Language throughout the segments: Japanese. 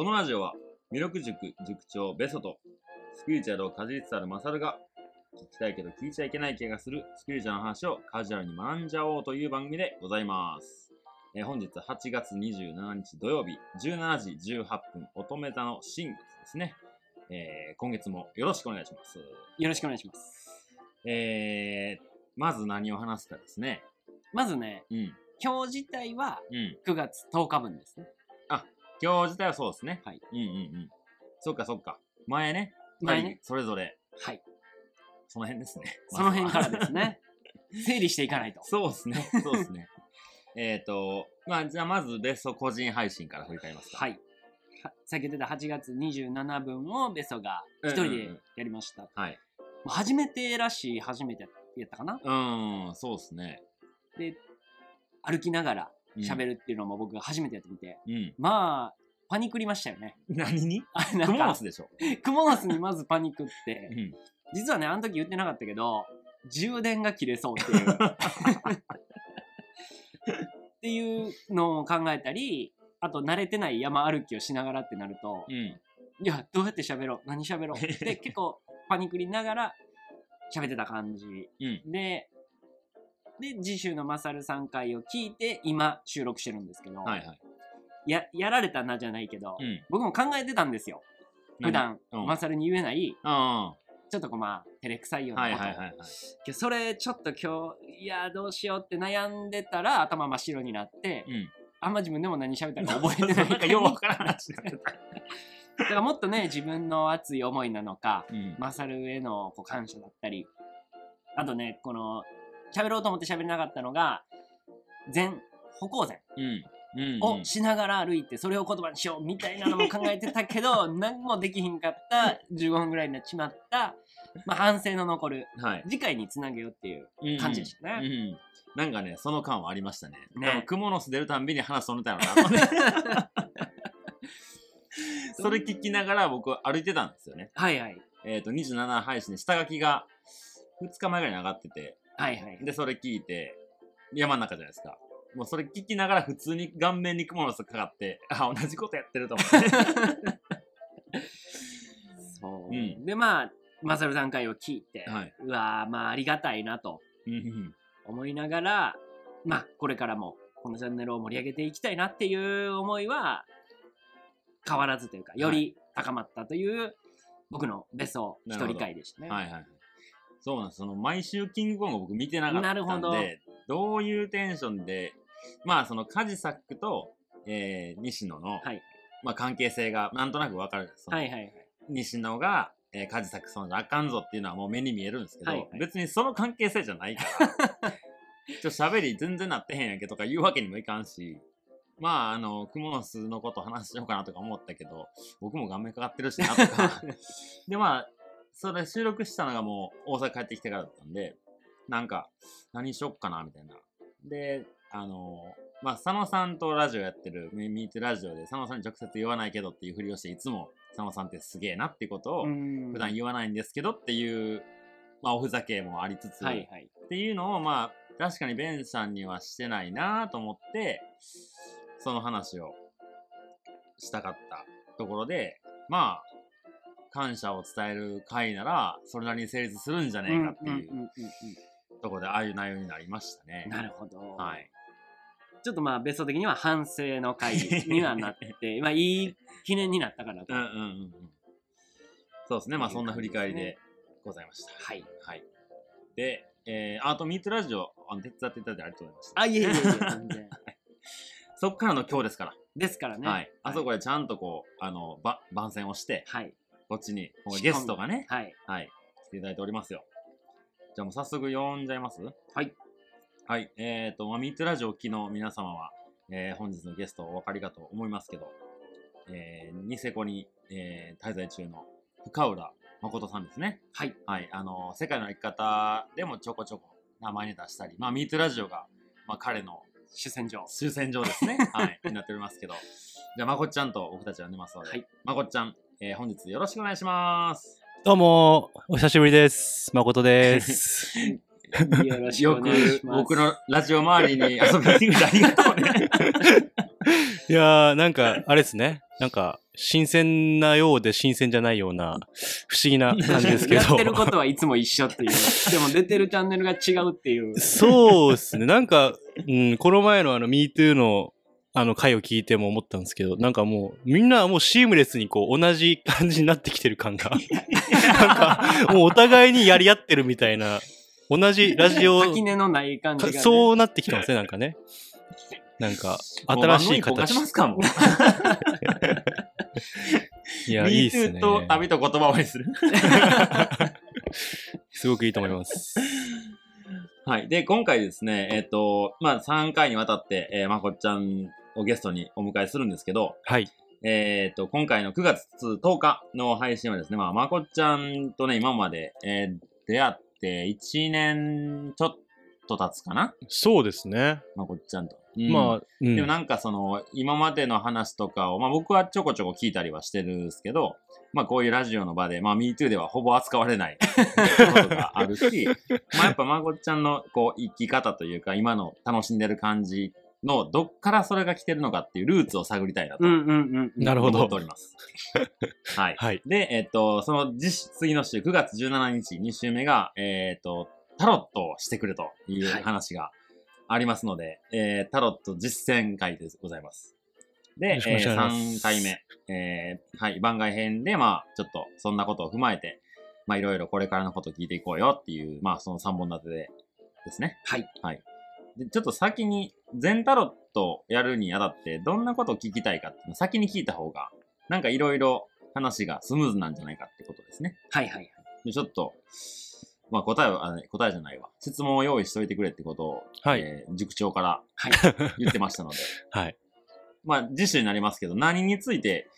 このラジオは、魅力塾塾長ベソと、スピリチュアルをかじりつつあるマサルが、聞きたいけど聞いちゃいけない気がするスピリチュアルの話をカジュアルに学んじゃおうという番組でございます。えー本日8月27日土曜日17時18分乙女座の新月ですね。えー今月もよろしくお願いします。よろしくお願いします。えー、まず何を話すかですね。まずね、うん。今日自体はうん。9月10日分ですね。今日自体はそうですね。はい。うんうんうん。そっかそっか。前ね。前ね二人それぞれ、はい。その辺ですね。その辺からでまずはすね。整理していかないと。そうですね。そうですね。えっと、まあ、じゃあまずベスト個人配信から振り返りますか。はい。は先ほど言った8月27分をベソが一人でやりました。はい。まあ初めてらしい初めてやったかな。うーん、そうですね。で、歩きながらうん喋るっていうのも僕が初めてやってみて、うん。まあ、パニクりましたよね。何に？あなんクモのか巣でしょ。クモの巣にまずパニックってう、ん。実はね、あの時言ってなかったけど、充電が切れそうっていう。っていうのを考えたり、あと慣れてない山歩きをしながらってなると、うん。いや、どうやって喋ろう？何喋ろう？で、結構パニクりながら喋ってた感じ。うん。で、で、次週のマサルさん回を聞いて、今収録してるんですけど、はいはい。や、やられたなじゃないけど、うん。僕も考えてたんですよ。普段、うんマサルに言えない、あちょっとこうまあ、照れくさいようあ。なこと。はいはいはいはい。それちょっと今日いやどうしようって悩んでたら頭真っ白になって、うん。あんま自分でも何喋ったか覚えてないなんか ようわからん話。だからもっとね自分の熱い思いなのかうん。マサルへのこう感謝だったりあとねこの喋ろうと思って喋れなかったのが禅歩行禅うん。うん。をしながら歩いてそれを言葉にしようみたいなのも考えてたけど 何もできひんかった15分ぐらいになっちまった、まあ、反省の残るはい。次回につなげようっていううん感じでしたね。うん。なんかね、その間はありましたね。ねクモの巣出るたんびに話そのたのな。それ聞きながら僕歩いてたんですよね。はいはいえっ、と、27配信で下書きが2日前ぐらいに上がってて、はいはいで、それ聞いて、山の中じゃないですか。もうそれ聞きながら普通に顔面にクモの巣かかって、あ、同じことやってると思って。そう、うんでまあマサルさん回を聞いて、はい。うわーまあありがたいなと思いながらまあこれからもこのチャンネルを盛り上げていきたいなっていう思いは変わらずというかより高まったという僕のベスト一人会でしたね。はいはいはい。そうなんです。その毎週キングコング僕見てなかったんで、なるほど。どういうテンションで、まあそのカジサックと、えー西野の、はい。まあ関係性がなんとなくわかる。んです。そのはいはいはい。西野が、えー、カジサックそのあかんぞっていうのはもう目に見えるんですけど、はいはい。別にその関係性じゃないから、ちょっと喋り全然なってへんやんけとか言うわけにもいかんし、まああの、クモの巣のこと話しようかなとか思ったけど、僕も顔面かかってるしなとか、でまあ、それ収録したのがもう大阪帰ってきてからだったんで、なんか、何しよっかなみたいな。で、あのまあ、佐野さんとラジオやってる、ミミートラジオで佐野さんに直接言わないけどっていうふりをして、いつも佐野さんってすげえなってことを、うん普段言わないんですけどっていう、まあ、おふざけもありつつ、はいはいっていうのを、まあ、確かにベンさんにはしてないなと思って、その話をしたかったところで、まあ、感謝を伝える回なら、それなりに成立するんじゃねえかっていうところで、ああいう内容になりましたねうん。なるほど、はい。ちょっとまあベスト的には反省の回にはなって まあいい記念になったかなと、うんうんうんうん。そうですね。まあ、そんな振り返りでございました。はいはい。で、えー、あと、ミートラジオ、あの手伝っていただいてありがとうございました。あいえいえいえ全然 そっからの今日ですから。ですからねはい。あそこでちゃんとこう、あの、ば番宣をして、はいこっちに、ゲストがね、はいはい、来ていただいておりますよ。じゃあもう早速呼んじゃいます？はい。はい。えっ、ー、と、まあ、ミートラジオを機の皆様は、えー本日のゲストお分かりかと思いますけど、えーニセコに、えー滞在中の深浦誠さんですね。はいはい。あの、世界の生き方でもちょこちょこ名前に出したり、まあ、ミートラジオが、まあ、彼の主戦場終戦場ですね。はい。になっておりますけど。じゃあ、まこっちゃんと僕たちは寝ますので、はいまこっちゃん、えー本日よろしくお願いします。どうも、お久しぶりです。誠です。よろしくおよ願いしくます僕のラジオ周りに遊びに来てくれてありがとうね。いやー、なんか、あれですね。なんか、新鮮なようで新鮮じゃないような不思議な感じですけど。やってることはいつも一緒っていう。でも出てるチャンネルが違うっていう。そうですね。なんか、うん、この前のあの MeToo のあの回を聞いても思ったんですけど、なんかもうみんなもうシームレスにこう同じ感じになってきてる感が。なんかもうお互いにやり合ってるみたいな、同じラジオ、垣根のない感じが、ね。そうなってきたんですね、なんかね。なんか、新しい形。しますかも。いや、いいっすね。と旅と言葉をにする。すごくいいと思います。はい。で、今回ですね、えっ、と、まあ、3回にわたって、えーまこっちゃんをゲストにお迎えするんですけど、はい。えっ、と、今回の9月10日の配信はですね、まあ、まこっちゃんとね、今まで、えー出会って1年ちょっと経つかな？そうですね。まこっちゃんと。うんまあ、うんでもなんかその、今までの話とかを、まあ僕はちょこちょこ聞いたりはしてるんですけど、まあこういうラジオの場で、まあ MeToo ではほぼ扱われないことがあるし、まあやっぱまこっちゃんのこう生き方というか、今の楽しんでる感じのどっからそれが来てるのかっていうルーツを探りたいなとうんうんうんうん。なるほど思っております。はい。はい。で、えっと、その次次の週、9月17日、2週目が、えっと、タロットをしてくれというはい話がありますので、えータロット実践会でございます。で、えーます3回目、えーはい、番外編で、まあ、ちょっとそんなことを踏まえて、まあ、いろいろこれからのことを聞いていこうよっていう、まあ、その3本立てでですね。はい。はい。で、ちょっと先に、全タロットやるにあたって、どんなことを聞きたいかっていうのを先に聞いた方が、なんかいろいろ話がスムーズなんじゃないかってことですね。はいはいはい。でちょっと、まあ答えは、あ答えじゃないわ。質問を用意しといてくれってことを、はいえー塾長からはい。言ってましたので、はい。まあ次週になりますけど、何について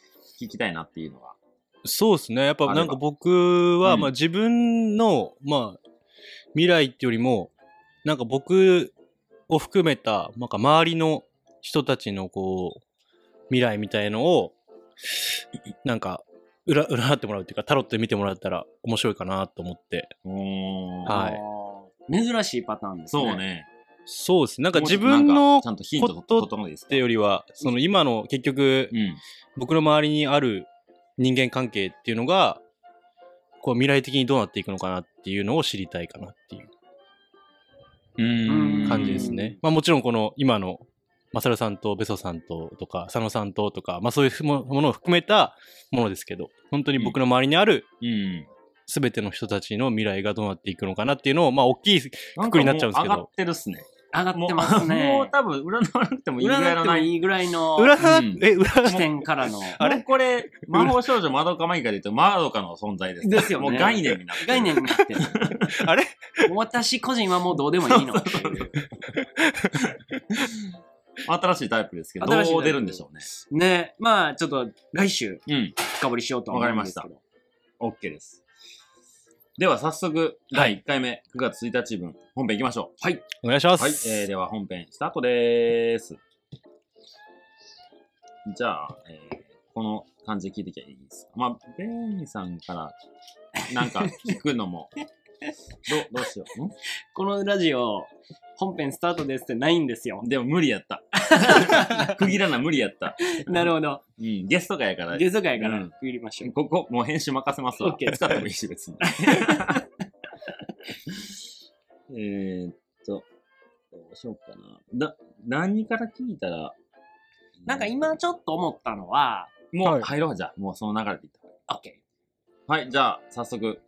聞きたいなっていうのが。そうですね。やっぱなんか僕は、うんまあ自分の、まあ、未来ってよりも、なんか僕を含めた、なんか周りの人たちのこう、未来みたいのを、なんか、占占ってもらうっていうか、タロットで見てもらったら面白いかなと思って。はいい。珍しいパターンですね。そう。ね。そうですね。なんか自分のことってよりは、その今の結局、うん。僕の周りにある人間関係っていうのが、こう未来的にどうなっていくのかなっていうのを知りたいかなっていう感じですね。まあもちろんこの今のマサルさんとベソさんととか佐野さんととか、まあそういうもものを含めたものですけど、本当に僕の周りにあるうん。全ての人たちの未来がどうなっていくのかなっていうのを、まあ大きい、くくりになっちゃうんですけども上がってるっすね。上がってますね。もう多分占わなくてもいいぐらい占ってものないいいぐらいの裏、うんえ、裏視点からの。あれこれ、魔法少女まどかマイカで言うと、まどかの存在です。ですよねもう概念になってる。概念になってる。あれ？私個人はもうどうでもいいのっていう。新しいタイプですけど、どう出るんでしょうね。ね。まあ、ちょっと来週うん。深掘りしようとは思うんですけど。OK です。では早速、第1回目、9月1日分、本編行きましょお願いしまう。はい。す。えー、では本編スタートでーす。じゃあ、えー、この感じで聞いてきゃいいですか？まあ、ベンさんから、なんか聞くのも、ど、どうしよう？ん？このラジオ、本編スタートですってないんですよ。でも無理やった。区切らな無理やった。なるほど。うん、ゲスト会やから。ゲスト会からうん区切りましょう。ここ、もう編集任せますわ。OK 使ってもいいし、別に。えーっと、どうしようかな。だ、何から聞いたら、なんか今ちょっと思ったのは、もうはい入ろうじゃあ。もうその流れでいった OK。はい、じゃあ、早速、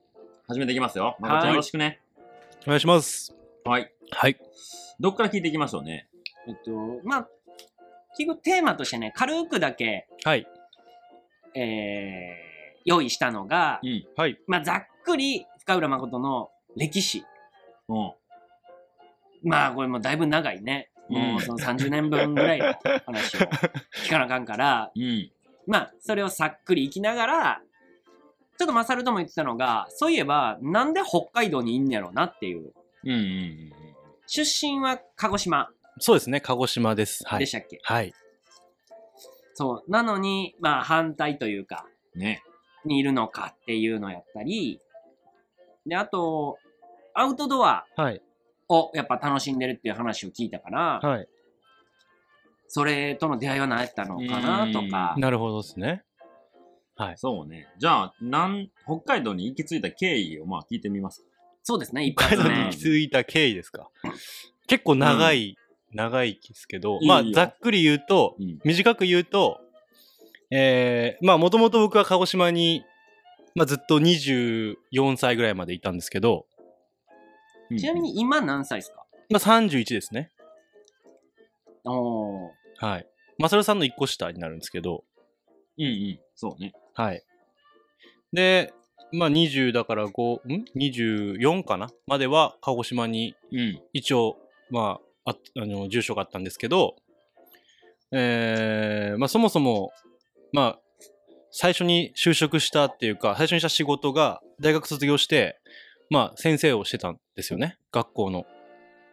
始めていきますよ。まこちゃはいんよろしくね。お願いします。はい。はい。どっから聞いていきましょうね？えっと、まあ、結局テーマとしてね、軽くだけ、はい。えー、用意したのが、うん。はい。まあ、ざっくり深浦誠の歴史。うん。まあ、これもうだいぶ長いね。もうんうその30年分ぐらいの話を聞かなあかんから、うん。まあ、それをさっくりいきながら、ちょっとマサルとも言ってたのが、そういえば、なんで北海道にいんねやろなっていう。うんうんうん出身は鹿児島そうですね。鹿児島です。はい。でしたっけ、はい。そう。なのに、まあ、反対というか、うん。ね。にいるのかっていうのやったり、で、あと、アウトドアはい。をやっぱ楽しんでるっていう話を聞いたから、はい。それとの出会いは何やったのかなとか、なるほどですね。はい。そうね。じゃあ、なん、北海道に行き着いた経緯をまあ聞いてみますか。そうですね、一北海道に発目行き。着いた経緯ですか。結構長い、長いですけど、いいよまあ、ざっくり言うと、うん。短く言うと、えー、まあ、もともと僕は鹿児島に、まあ、ずっと24歳ぐらいまでいたんですけど、うんちなみ、に今何歳ですか？まあ、31ですね。おー。はい。マサルさんの1個下になるんですけど、うんうん。そうね。はい。で、まあ、20だから5、ん ?24 かな？までは鹿児島にうん。一応、まあ、ああの住所があったんですけど、えーまあ、そもそも、まあ、最初に就職したっていうか、最初にした仕事が大学卒業して、まあ、先生をしてたんですよね、学校の。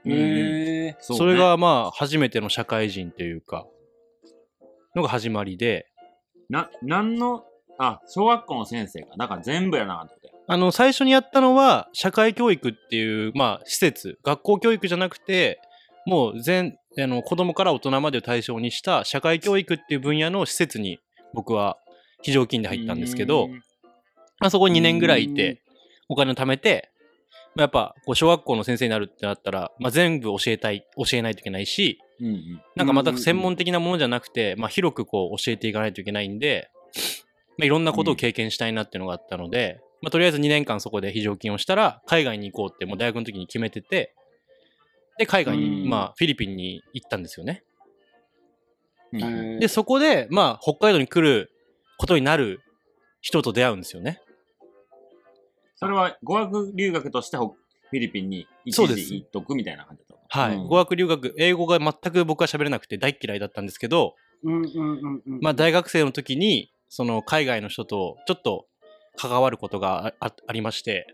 へえ。そうねそれが、まあ、初めての社会人というか、のが始まりで、な、なんの、あ、小学校の先生が。だから全部やらなかったことや。あの、最初にやったのは、社会教育っていう、まあ、施設、学校教育じゃなくて、もう全、あの、子供から大人までを対象にした社会教育っていう分野の施設に僕は非常勤で入ったんですけど、うんまあ、そこに2年ぐらいいうてん、お金を貯めて、まあ、やっぱ、こう、小学校の先生になるってなったら、まあ、全部教えたい、教えないといけないし、うんうん。なんかまた専門的なものじゃなくて、まあ、広くこう教えていかないといけないんで、まあ、いろんなことを経験したいなっていうのがあったので、まあ、とりあえず2年間そこで非常勤をしたら、海外に行こうってもう大学の時に決めてて、で、海外に、うんまあ、フィリピンに行ったんですよね。で、そこで、まあ、北海道に来ることになる人と出会うんですよね。それは語学留学としてほフィリピンに一そうです時行っとくみたいな感じだったはい。うん語学留学、英語が全く僕は喋れなくて大っ嫌いだったんですけど、うんうんうんうん。まあ、大学生の時に、その海外の人とちょっと関わることがありまして、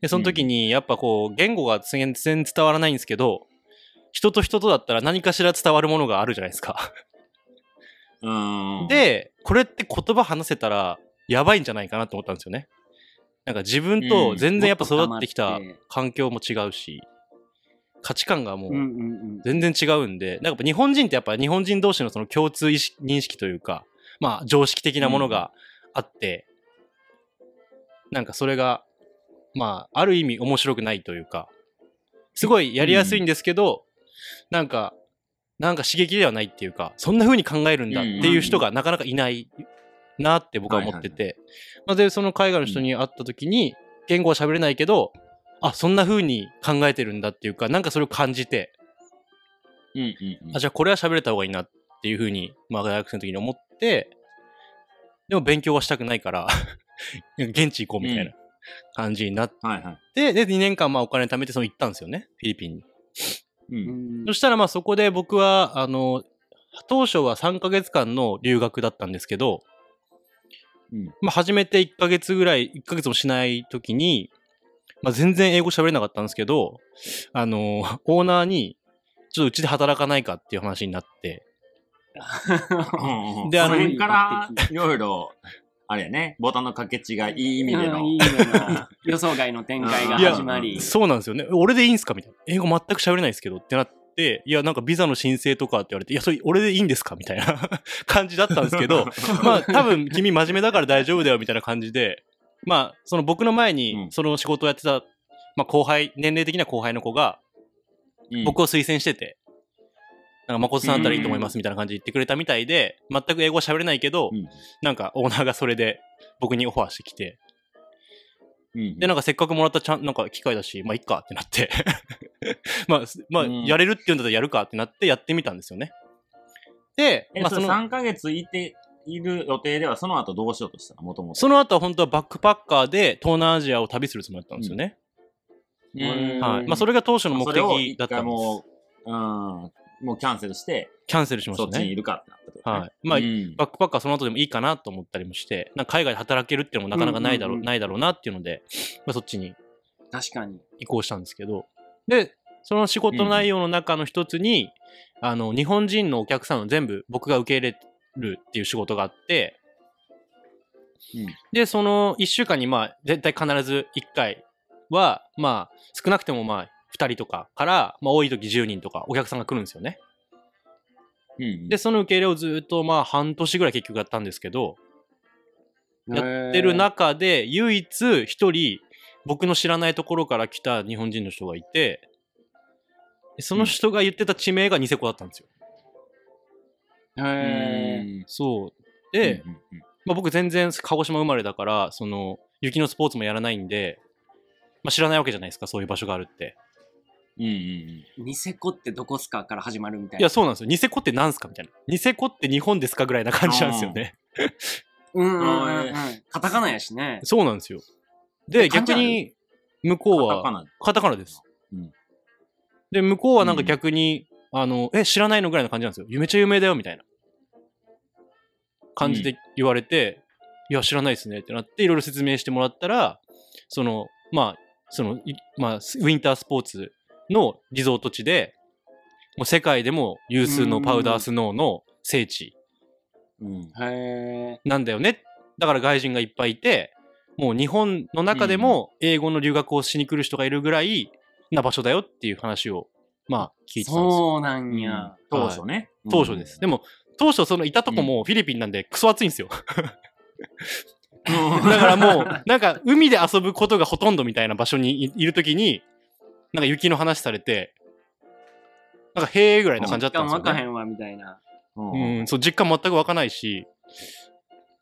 で、その時にやっぱこう、言語が全然伝わらないんですけど、人と人とだったら何かしら伝わるものがあるじゃないですか。うん。、で、これって言葉話せたらやばいんじゃないかなと思ったんですよね。なんか自分と全然やっぱ育ってきた環境も違うし、価値観がもう。全然違うんで、なんか日本人ってやっぱ日本人同士のその共通意識認識というか、まあ常識的なものがあって、なんかそれが、まあある意味面白くないというか、すごいやりやすいんですけど、なんか、なんか刺激ではないっていうか、そんな風に考えるんだっていう人がなかなかいないなって僕は思ってて、まあで、その海外の人に会った時に、言語は喋れないけど、あ、そんな風に考えてるんだっていうか、なんかそれを感じて、うんうんうん。あ、じゃあこれは喋れた方がいいなっていうふうに、まあ大学生の時に思って、でも勉強はしたくないから、現地行こうみたいな感じになっはいはい。て、で、2年間まあお金貯めてその行ったんですよね、フィリピンに。う。うんんそしたらまあそこで僕は、あの、当初は3ヶ月間の留学だったんですけど、うんまあ初めて1ヶ月ぐらい、1ヶ月もしない時に、まあ全然英語喋れなかったんですけど、あの、オーナーに、ちょっとうちで働かないかっていう話になって、うんうんであのそから いろいろ、あれやね、ボタンの掛け違い、いい意味での。うんいい意味での。予想外の展開が始まり。そうなんですよね。俺でいいんすかみたいな。英語全く喋れないですけどって。なって、いや、なんかビザの申請とかって言われて、いや、それ俺でいいんですかみたいな 感じだったんですけど、まあ多分君真面目だから大丈夫だよみたいな感じで、まあその僕の前うにん。その仕事をやってた、まあ後輩、年齢的な後輩の子がうん。僕を推薦してて、なんか誠さんだったらいいと思いますみたいな感じで言ってくれたみたいで、全く英語は喋れないけど、うんなんかオーナーがそれで僕にオファーしてきて、うんで、なんかせっかくもらったちゃん、なんか機会だし、まあ、いっかってなって。まあ、すまあ、うんやれるって言うんだったらやるかってなってやってみたんですよね。で、え、まあ、その、3ヶ月いて、いる予定では、その後どうしようとしたの？もともと。その後は本当はバックパッカーで東南アジアを旅するつもりだったんですよね。うんはい。まあ、それが当初の目的だったんです。もう、うん、もうキャンセルして、キャンセルしまそっちにいしたね。るかってなったとねはい。まあ、うんバックパッカーその後でもいいかなと思ったりもして、なんか海外で働けるっていうのもなかなかないだろう、うんうんうんないだろうなっていうので、まあ、そっちに確かに。移行したんですけど、で、その仕事内容の中の一つに、あの、日本人のお客さんを全部僕が受け入れるっていう仕事があって、うんで、その1週間にまあ、絶対必ず1回は、まあ、少なくてもまあ、2人とかから、まあ、多い時10人とかお客さんが来るんですよね。うんで、その受け入れをずっとまあ、半年ぐらい結局やったんですけど、やってる中で、唯一一人、僕の知らないところから来た日本人の人がいて、その人が言ってた地名がニセコだったんですよ。へえ。うんそう。で、うんうんまあ、僕全然鹿児島生まれだから、その、雪のスポーツもやらないんで、まあ、知らないわけじゃないですか、そういう場所があるって。うんうんニセコってどこっすかから始まるみたいな。いや、そうなんですよ。ニセコって何すかみたいな。ニセコって日本ですかぐらいな感じなんですよね。うんうんうんうんうん。カタカナやしね。そうなんですよ。で、逆に、向こうは、カタカナカタカナです。うんで、向こうはなんか逆に、あの、え、知らないのぐらいの感じなんですよ。めっちゃ有名だよ、みたいな感じで言われて、いや、知らないですねってなって、いろいろ説明してもらったら、その、まあ、その、いまあ、ウィンタースポーツのリゾート地で、もう世界でも有数のパウダースノーの聖地。なんだよね。だから外人がいっぱいいて、もう日本の中でも英語の留学をしに来る人がいるぐらいな場所だよっていう話を、まあ聞いてたんですよ。そうなんや。当初ね。当初です。でも、当初そのいたとこもフィリピンなんでクソ暑いんですよ。だからもう、なんか海で遊ぶことがほとんどみたいな場所にいいるときに、なんか雪の話されて、なんかへえぐらいな感じだったんですよ、ね。わかへんわ、みたいな。うんうん、そう、実感全く湧かないし、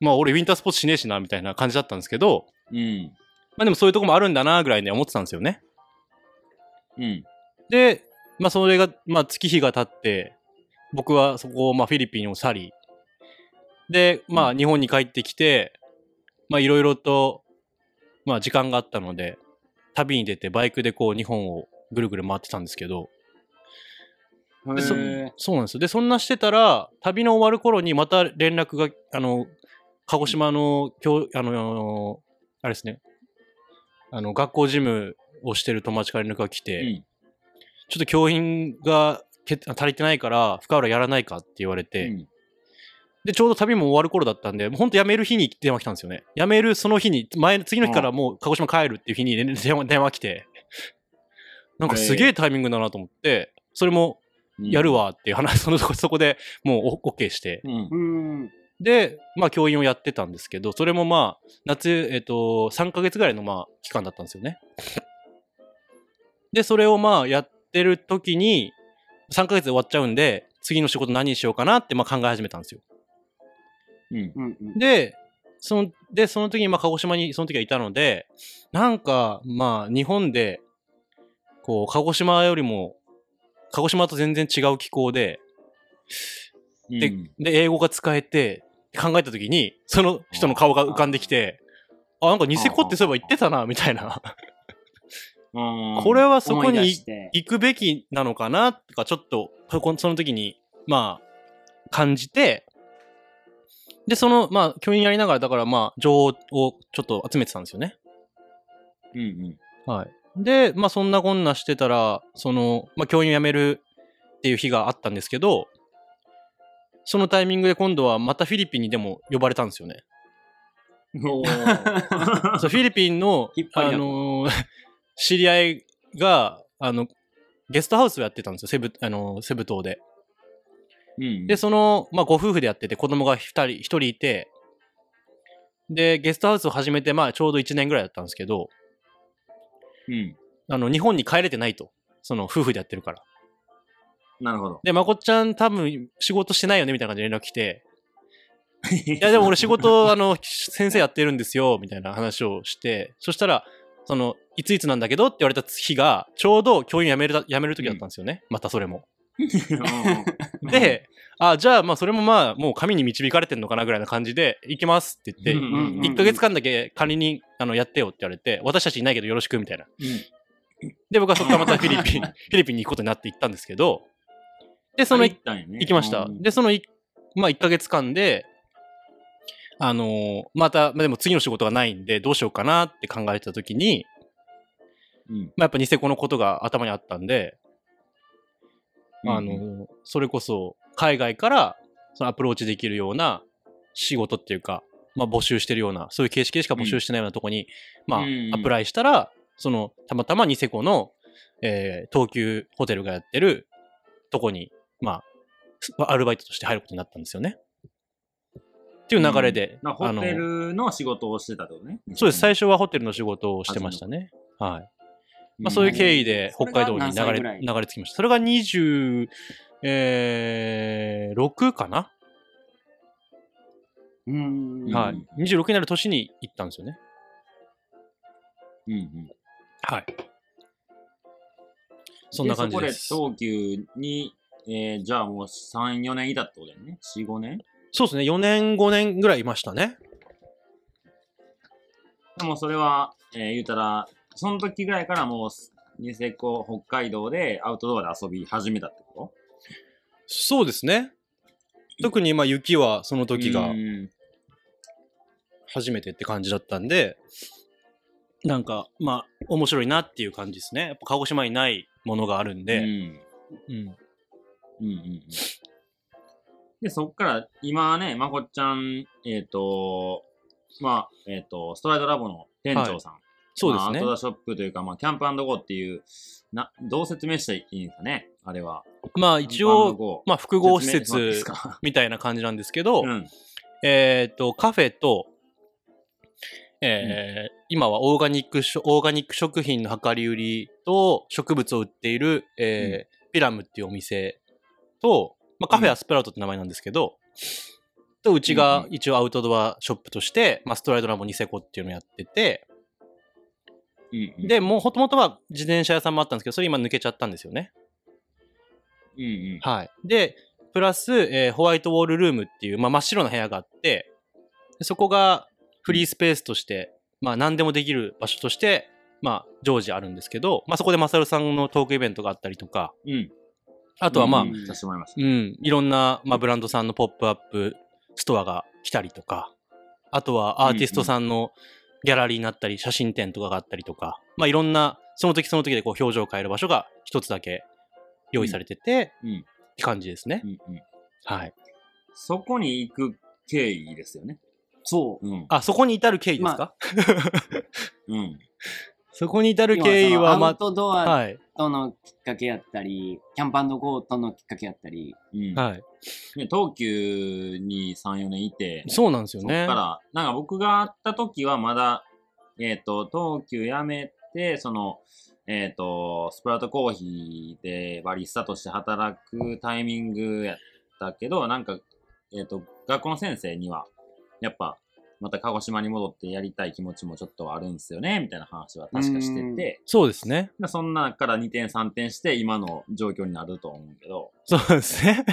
まあ俺ウィンタースポーツしねえしな、みたいな感じだったんですけど、うん。まあでもそういうとこもあるんだな、ぐらいには思ってたんですよね。うん。で、まあそれが、まあ月日が経って、僕はそこを、まあフィリピンを去り、で、まあ日本に帰ってきて、まあいろいろと、まあ時間があったので、旅に出てバイクでこう日本をぐるぐる回ってたんですけど、でそそうなんですよ。で、そんなしてたら、旅の終わる頃にまた連絡が、あの、鹿児島の、教あの、あれですね、あの、学校事務をしてる友達から連絡が来て、うん。ちょっと教員がけ足りてないから、深浦やらないかって言われて、うんで、ちょうど旅も終わる頃だったんで、もうほんと辞める日に電話来たんですよね。辞めるその日に、前、次の日からもう鹿児島帰るっていう日に連 電話電話来て、なんかすげえタイミングだなと思って、それもやる。わっていう話、そのそこでもうお OK して。うん。うん。で、まあ教員をやってたんですけど、それもまあ、夏、えっ、と、3ヶ月ぐらいのまあ期間だったんですよね。で、それをまあやってる時に、3ヶ月で終わっちゃうんで、次の仕事何しようかなってまあ考え始めたんですよ。うん。うんうん。で、その、で、その時にまあ鹿児島にその時はいたので、なんかまあ日本で、こう、鹿児島よりも、鹿児島と全然違う気候で、で、うんで、英語が使えて、考えた時に、その人の顔が浮かんできて、あ、なんかニセコってそういえば言ってたな、みたいな。うん これはそこに行くべきなのかな、とか、ちょっと、その時に、まあ、感じて、で、その、まあ、教員やりながら、だからまあ、情報をちょっと集めてたんですよね。うんうん。はい。で、まあ、そんなこんなしてたら、その、まあ、教員を辞めるっていう日があったんですけど、そのタイミングで今度はまたフィリピンにでも呼ばれたんですよね。おー そうフィリピンのあだのー知り合いが、あの、ゲストハウスをやってたんですよ、セブ、あのーセブ島で。うんで、その、まあ、ご夫婦でやってて、子供が二人、一人いて、で、ゲストハウスを始めて、まあ、ちょうど1年ぐらいだったんですけど、うん。あの、日本に帰れてないと。その、夫婦でやってるから。なるほど。で、まこっちゃん多分仕事してないよねみたいな感じで連絡来て、いやでも俺仕事、あの、先生やってるんですよ、みたいな話をして、そしたら、その、いついつなんだけどって言われた日が、ちょうど教員辞める、辞める時だったんですよね。またそれも。で、あ、じゃあまあそれもまあ、もう神に導かれてんのかなぐらいな感じで、行きますって言って、うんうんうん1ヶ月間だけ管理人、あの、やってよって言われて、私たちいないけどよろしくみたいな。うん。で、僕はそこからまたフィリピン、フィリピンに行くことになって行ったんですけど、で、そのね。行きました。うんで、そのい、まあ、1ヶ月間で、あのーまた、まあ、でも次の仕事がないんで、どうしようかなって考えてた時に、うん。まあ、やっぱニセコのことが頭にあったんで、あのうんーそれこそ、海外から、そのアプローチできるような仕事っていうか、まあ、募集してるような、そういう形式でしか募集してないようなとこに、まあ、うんアプライしたら、その、たまたまニセコの、えー東急ホテルがやってるとこに、まあ、アルバイトとして入ることになったんですよね。っていう流れで、なホテルの仕事をしてたってことね。そうです、最初はホテルの仕事をしてましたね。はい。まあ、そういう経緯で北海道に流れ流れてきました。それが26、えー、6かな、うーん。うんはい。26になる年に行ったんですよね。うんうん。はい。そんな感じです。で東急に、えー、じゃあもう3、4年いたってことだよね？4、5年？そうですね。4年、5年ぐらいいましたね。でもそれは、えー、言うたら、その時ぐらいからもう、ニセコ、北海道でアウトドアで遊び始めたってこそうですね。特にまあ雪はそのと時がうん初めてって感じだったんで、なんかまあ面白いなっていう感じですね。やっぱ鹿児島にないものがあるんで、うん。うんうんうんうん。で、そっから、今はね、まこっちゃん、えっ、と、まあ、えっ、と、ストライドラボの店長さん。そうですね。まあアウトドアショップというか、まあ、キャンプゴーっていう、な、どう説明したらいいんですかね、あれは。まあ一応、まあ複合施設 みたいな感じなんですけど、うん。えっ、と、カフェと、えー今はオーガニックオーガニック食品の量り売りと植物を売っている、えーピラムっていうお店と、まあ、カフェはスプラウトって名前なんですけど、と、うちうんがうん。一応アウトドアショップとして、まあ、ストライドラボニセコっていうのをやってて、うんうん、で、もともとは自転車屋さんもあったんですけど、それ今抜けちゃったんですよね。うんうん。はい。で、プラス、えーホワイトウォールルームっていう、まあ、真っ白な部屋があって、でそこがフリースペースとして、まあ、何でもできる場所として、まあ、常時あるんですけど、まあ、そこでマサルさんのトークイベントがあったりとか、うん。あとはまあ、ううんん、させてもらいろんな、まあ、ブランドさんのポップアップストアが来たりとか、あとはアーティストさんのギャラリーになったり、写真展とかがあったりとか、まあ、いろんな、その時その時でこう表情を変える場所が一つだけ用意されてて、うんうんって感じですね。うんうん。はい。そこに行く経緯ですよね。そう。うん。あ、そこに至る経緯ですか、うん。そこに至る経緯は、ま要そのアウトドアはい。とのきっかけやったり、キャンプゴーとのきっかけやったり、うん。はい。ね東急に3、4年いて、そうなんですよね。から、なんか僕が会った時はまだ、えっ、と、東急辞めて、その、えっ、と、スプラウトコーヒーでバリスタとして働くタイミングやったけど、なんか、えっ、と、学校の先生には、やっぱ、また鹿児島に戻ってやりたい気持ちもちょっとあるんですよね、みたいな話は確かしてうんて、そうですね。でそんなから2点3点して今の状況になると思うけど、そうですね。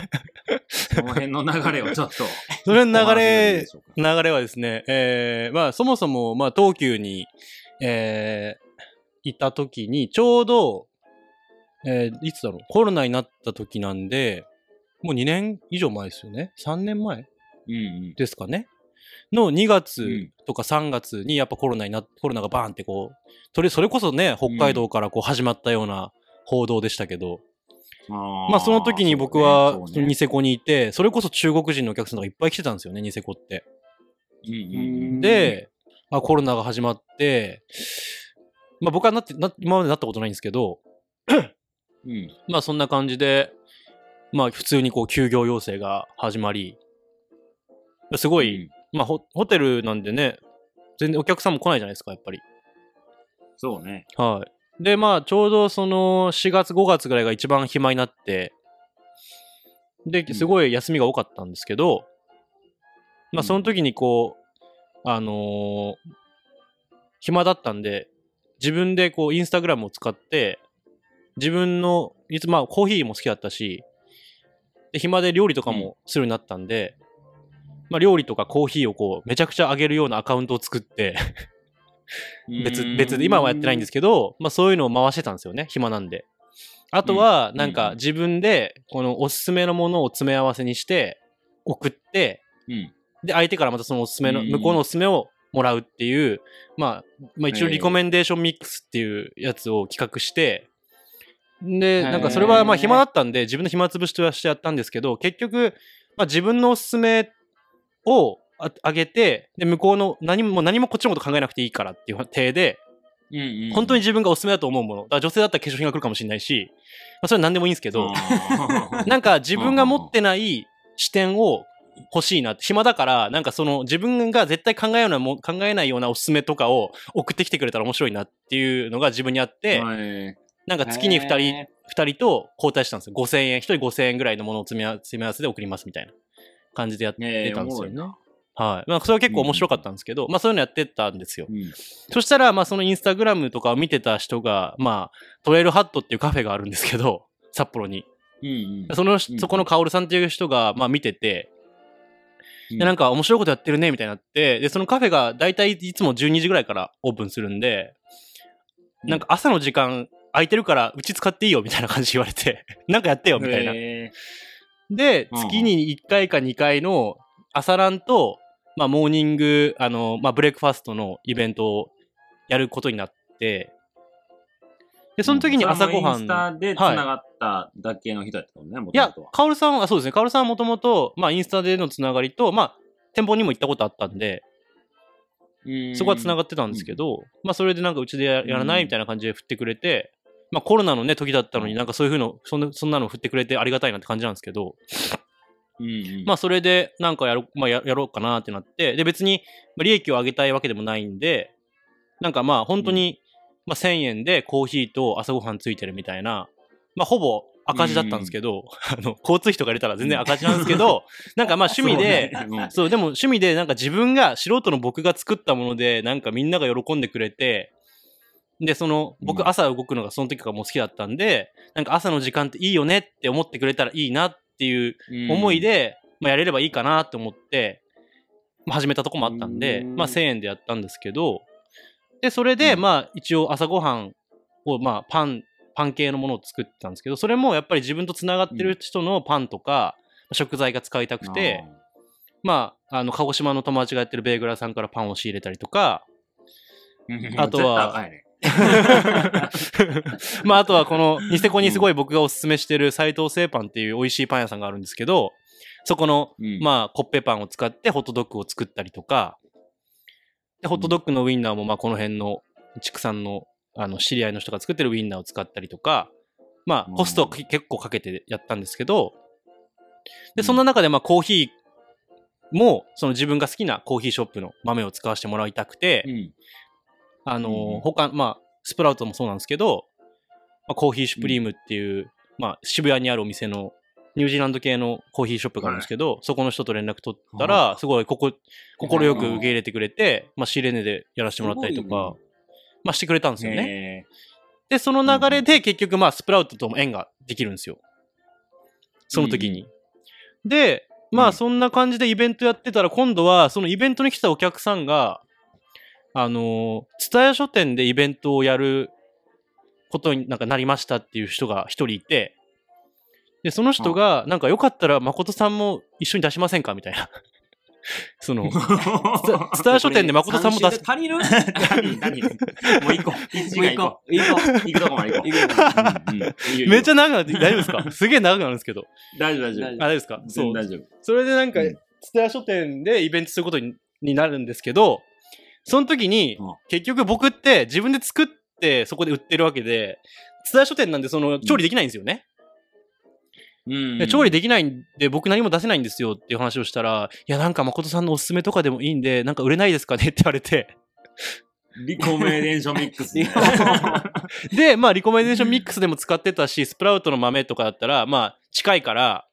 その辺の流れをちょっと。それの流れ流れはですね、えー、まあ、そもそも、まあ、東急に、えー、いた時に、ちょうど、えー、いつだろう、コロナになった時なんで、もう2年以上前ですよね？3年前？うんうん。ですかね？の2月うん。とか3月にやっぱコロナになコロナがバーンってこう、とりそれこそね、北海道からこう始まったような報道でしたけど、あまあその時に僕はニセコにいて、それこそ中国人のお客さんがいっぱい来てたんですよね、ニセコって。で、まあ、コロナが始まって、まあ僕はなってな今までなったことないんですけど、うん。まあそんな感じで、まあ普通にこう休業要請が始まり、すごい、まあホホテルなんでね、全然お客さんも来ないじゃないですか、やっぱり。そうね。はい。で、まあ、ちょうどその4月、5月ぐらいが一番暇になって、でう、んすごい休みが多かったんですけど、まあ、うんその時にこう、あのー暇だったんで、自分でこう、インスタグラムを使って、自分の、いつ、まあ、コーヒーも好きだったし、で、暇で料理とかもするようになったんで、まあ、料理とかコーヒーをこう、めちゃくちゃ上げるようなアカウントを作って、別うん。別で今はやってないんですけど、まあ、そういうのを回してたんですよね暇なんで。あとはなんかうん。自分でこのおすすめのものを詰め合わせにして送ってうん。で相手からまたそのおすすめのうん。向こうのおすすめをもらうっていう、まあ、まあ一応リコメンデーションミックスっていうやつを企画してでーなんかそれはまあ暇だったんで自分の暇つぶしとしてやったんですけど結局、まあ、自分のおすすめをああげてで向こうの何も何もこっちのこと考えなくていいからっていう体でうんうん。本当に自分がおすすめだと思うもの。だから女性だったら化粧品が来るかもしれないし、まあ、それは何でもいいんですけど、なんか自分が持ってない視点を欲しいなって、暇だから、なんかその自分が絶対考えようなも考えないようなおすすめとかを送ってきてくれたら面白いなっていうのが自分にあって、はい。なんか月に2人、へ二人と交代したんですよ。5000円、1人5000円ぐらいのものを積み合わ積み合わせで送りますみたいな感じでやってえーたんですよね。はい。まあ、それは結構面白かったんですけど、まあ、そういうのやってたんですよ。うんそしたら、まあ、そのインスタグラムとかを見てた人が、まあ、トレイルハットっていうカフェがあるんですけど、札幌に。うんうんその、うんそこのカオルさんっていう人が、まあ、見てて、うんで、なんか面白いことやってるね、みたいになって、で、そのカフェが大体いつも12時ぐらいからオープンするんで、うんなんか朝の時間空いてるから、うち使っていいよ、みたいな感じで言われて、なんかやってよ、みたいな。へで、うんうん。月に1回か2回の朝ランと、まあ、モーニング、あの、まあ、ブレックファストのイベントをやることになって、で、ーその時に朝ごはん、インスタで繋がっただけの人やったもい。やともとは、。カオルさんは、そうですね、カオルさんはもともと、まあ、インスタでのつながりと、まあ、店舗にも行ったことあったんで、そこはつながってたんですけど、まあ、それでなんかうちでややらないみたいな感じで振ってくれて、まあ、コロナのね、時だったのになんかそういうふうの、そんなそんなの振ってくれてありがたいなって感じなんですけど、うんうん。まあ、それでなんかやろ,、まあ、ややろうかなってなって、で、別にまあ利益を上げたいわけでもないんで、なんかまあ、本当に、まあ、1000円でコーヒーと朝ごはんついてるみたいな、まあ、ほぼ赤字だったんですけど、あの、交通費とか入れたら全然赤字なんですけど、なんかまあ趣味で、そう、でも趣味でなんか自分が素人の僕が作ったもので、なんかみんなが喜んでくれて、で、その、うん。僕朝動くのがその時からもう好きだったんで、なんか朝の時間っていいよねって思ってくれたらいいなっていううん。思いで、まあ、やれればいいかなと思って、まあ、始めたとこもあったんで、うん。まあ、1000円でやったんですけど、で、それで、うん。まあ、一応朝ごはんを、まあ、パン、パン系のものを作ってたんですけど、それもやっぱり自分とつながってる人のパンとか、食材が使いたくて、まあ、あの、鹿児島の友達がやってるベーグラーさんからパンを仕入れたりとか、あとは まあ、あとはこの、ニセコにすごい僕がおすすめしてる斎藤製パンっていう美味しいパン屋さんがあるんですけど、そこの、うん。まあ、コッペパンを使ってホットドッグを作ったりとか、で、ホットドッグのウインナーも、まあ、この辺の畜産の、あの、知り合いの人が作ってるウインナーを使ったりとか、まあ、うん。コストをけ結構かけてやったんですけど、で、そんな中で、まあ、コーヒーも、その自分が好きなコーヒーショップの豆を使わせてもらいたくて、うんあの他、まあ、スプラウトもそうなんですけど、まあ、コーヒーシュプリームっていう、まあ、渋谷にあるお店のニュージーランド系のコーヒーショップがあるんですけど、そこの人と連絡取ったら、すごいここ、快く受け入れてくれて、まあ、仕入れ値でやらせてもらったりとか、まあ、してくれたんですよね。へで、その流れで結局、まあ、スプラウトとも縁ができるんですよ。その時に。で、まあ、うん。そんな感じでイベントやってたら、今度は、そのイベントに来たお客さんが、あの、蔦屋書店でイベントをやることになんかなりましたっていう人が一人いて、で、その人が、なんかよかったら誠さんも一緒に出しませんか？みたいな。その、ー蔦屋書店で誠さんも出す。足りる？何何？もう一個。一個こ。行こう。行くとこまで行こう。めっちゃ長くなって、大丈夫ですか？すげえ長くなるんですけど。大丈夫大丈夫。あ、大丈夫ですか？そう。大丈夫。それでなんかうん、蔦屋書店でイベントすることにになるんですけど、その時にうん、結局僕って自分で作ってそこで売ってるわけで、蔦屋書店なんでその調理できないんですよね。うんで調理できないんで僕何も出せないんですよっていう話をしたら、いやなんか誠さんのおすすめとかでもいいんで、なんか売れないですかねって言われて。リコメデーションミックスね。で、まあリコメンデーションミックスでも使ってたし、スプラウトの豆とかだったら、まあ近いから、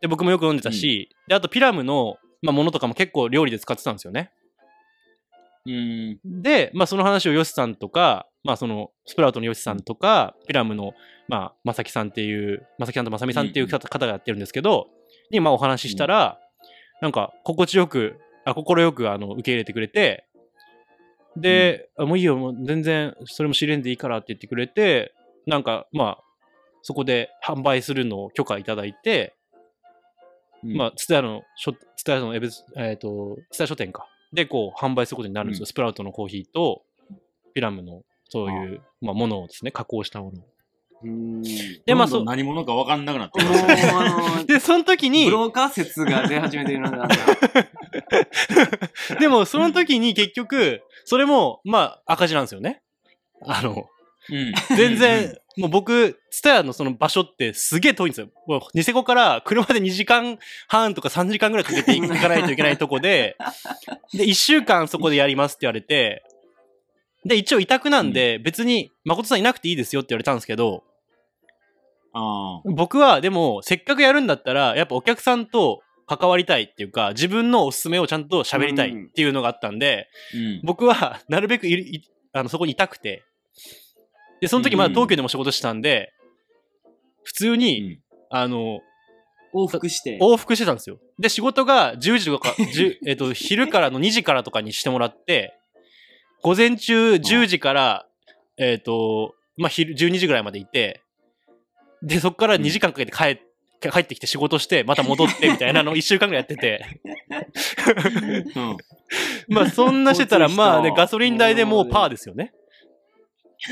で僕もよく飲んでたし、で、あとピラムの、まあ、ものとかも結構料理で使ってたんですよね。うん。で、まあ、その話をヨシさんとか、まあ、その、スプラウトのヨシさんとか、ピラムの、まあ、まさきさんっていう、まさきさんとまさみさんっていう方方がやってるんですけど、に、まあ、お話ししたら、なんか、心地よく、あ、心よく、あの、受け入れてくれて、で、あもういいよ、もう全然、それも知れんでいいからって言ってくれて、なんか、まあ、そこで販売するのを許可いただいて、まあ、ツタヤの書、ツタヤのえっ、と、ツタヤ書店か。で、こう、販売することになるんですよ。うんスプラウトのコーヒーと、ピラムの、そういう、まあ、ものをですね、加工したものを。う。うん。で、まあ、そう。何者か分かんなくなってました ね。あの で、その時にブ、ローカー説が出始めてるのが でも、その時に結局、それも、まあ、赤字なんですよね。あの、うん全然、もう僕、ツタヤのその場所ってすげえ遠いんですよ。もうニセコから車で2時間半とか3時間ぐらいかけて行かないといけないとこで、で、1週間そこでやりますって言われて、で、一応委託なんで、別に誠さんいなくていいですよって言われたんですけど、ああ。僕はでも、せっかくやるんだったら、やっぱお客さんと関わりたいっていうか、自分のおすすめをちゃんと喋りたいっていうのがあったんで、うん。僕はなるべくあのそこにいたくて、で、その時まだ東京でも仕事してたんで、普通に、あの、往復して。往復してたんですよ。で、仕事が10時とか、10えっと、昼からの2時からとかにしてもらって、午前中10時から、えっと、まあ、昼、12時ぐらいまでいて、で、そこから2時間かけて帰っ帰ってきて仕事して、また戻ってみたいなの を1週間ぐらいやってて。うん。まあ、そんなしてたら、まあね、ガソリン代でもうパーですよね。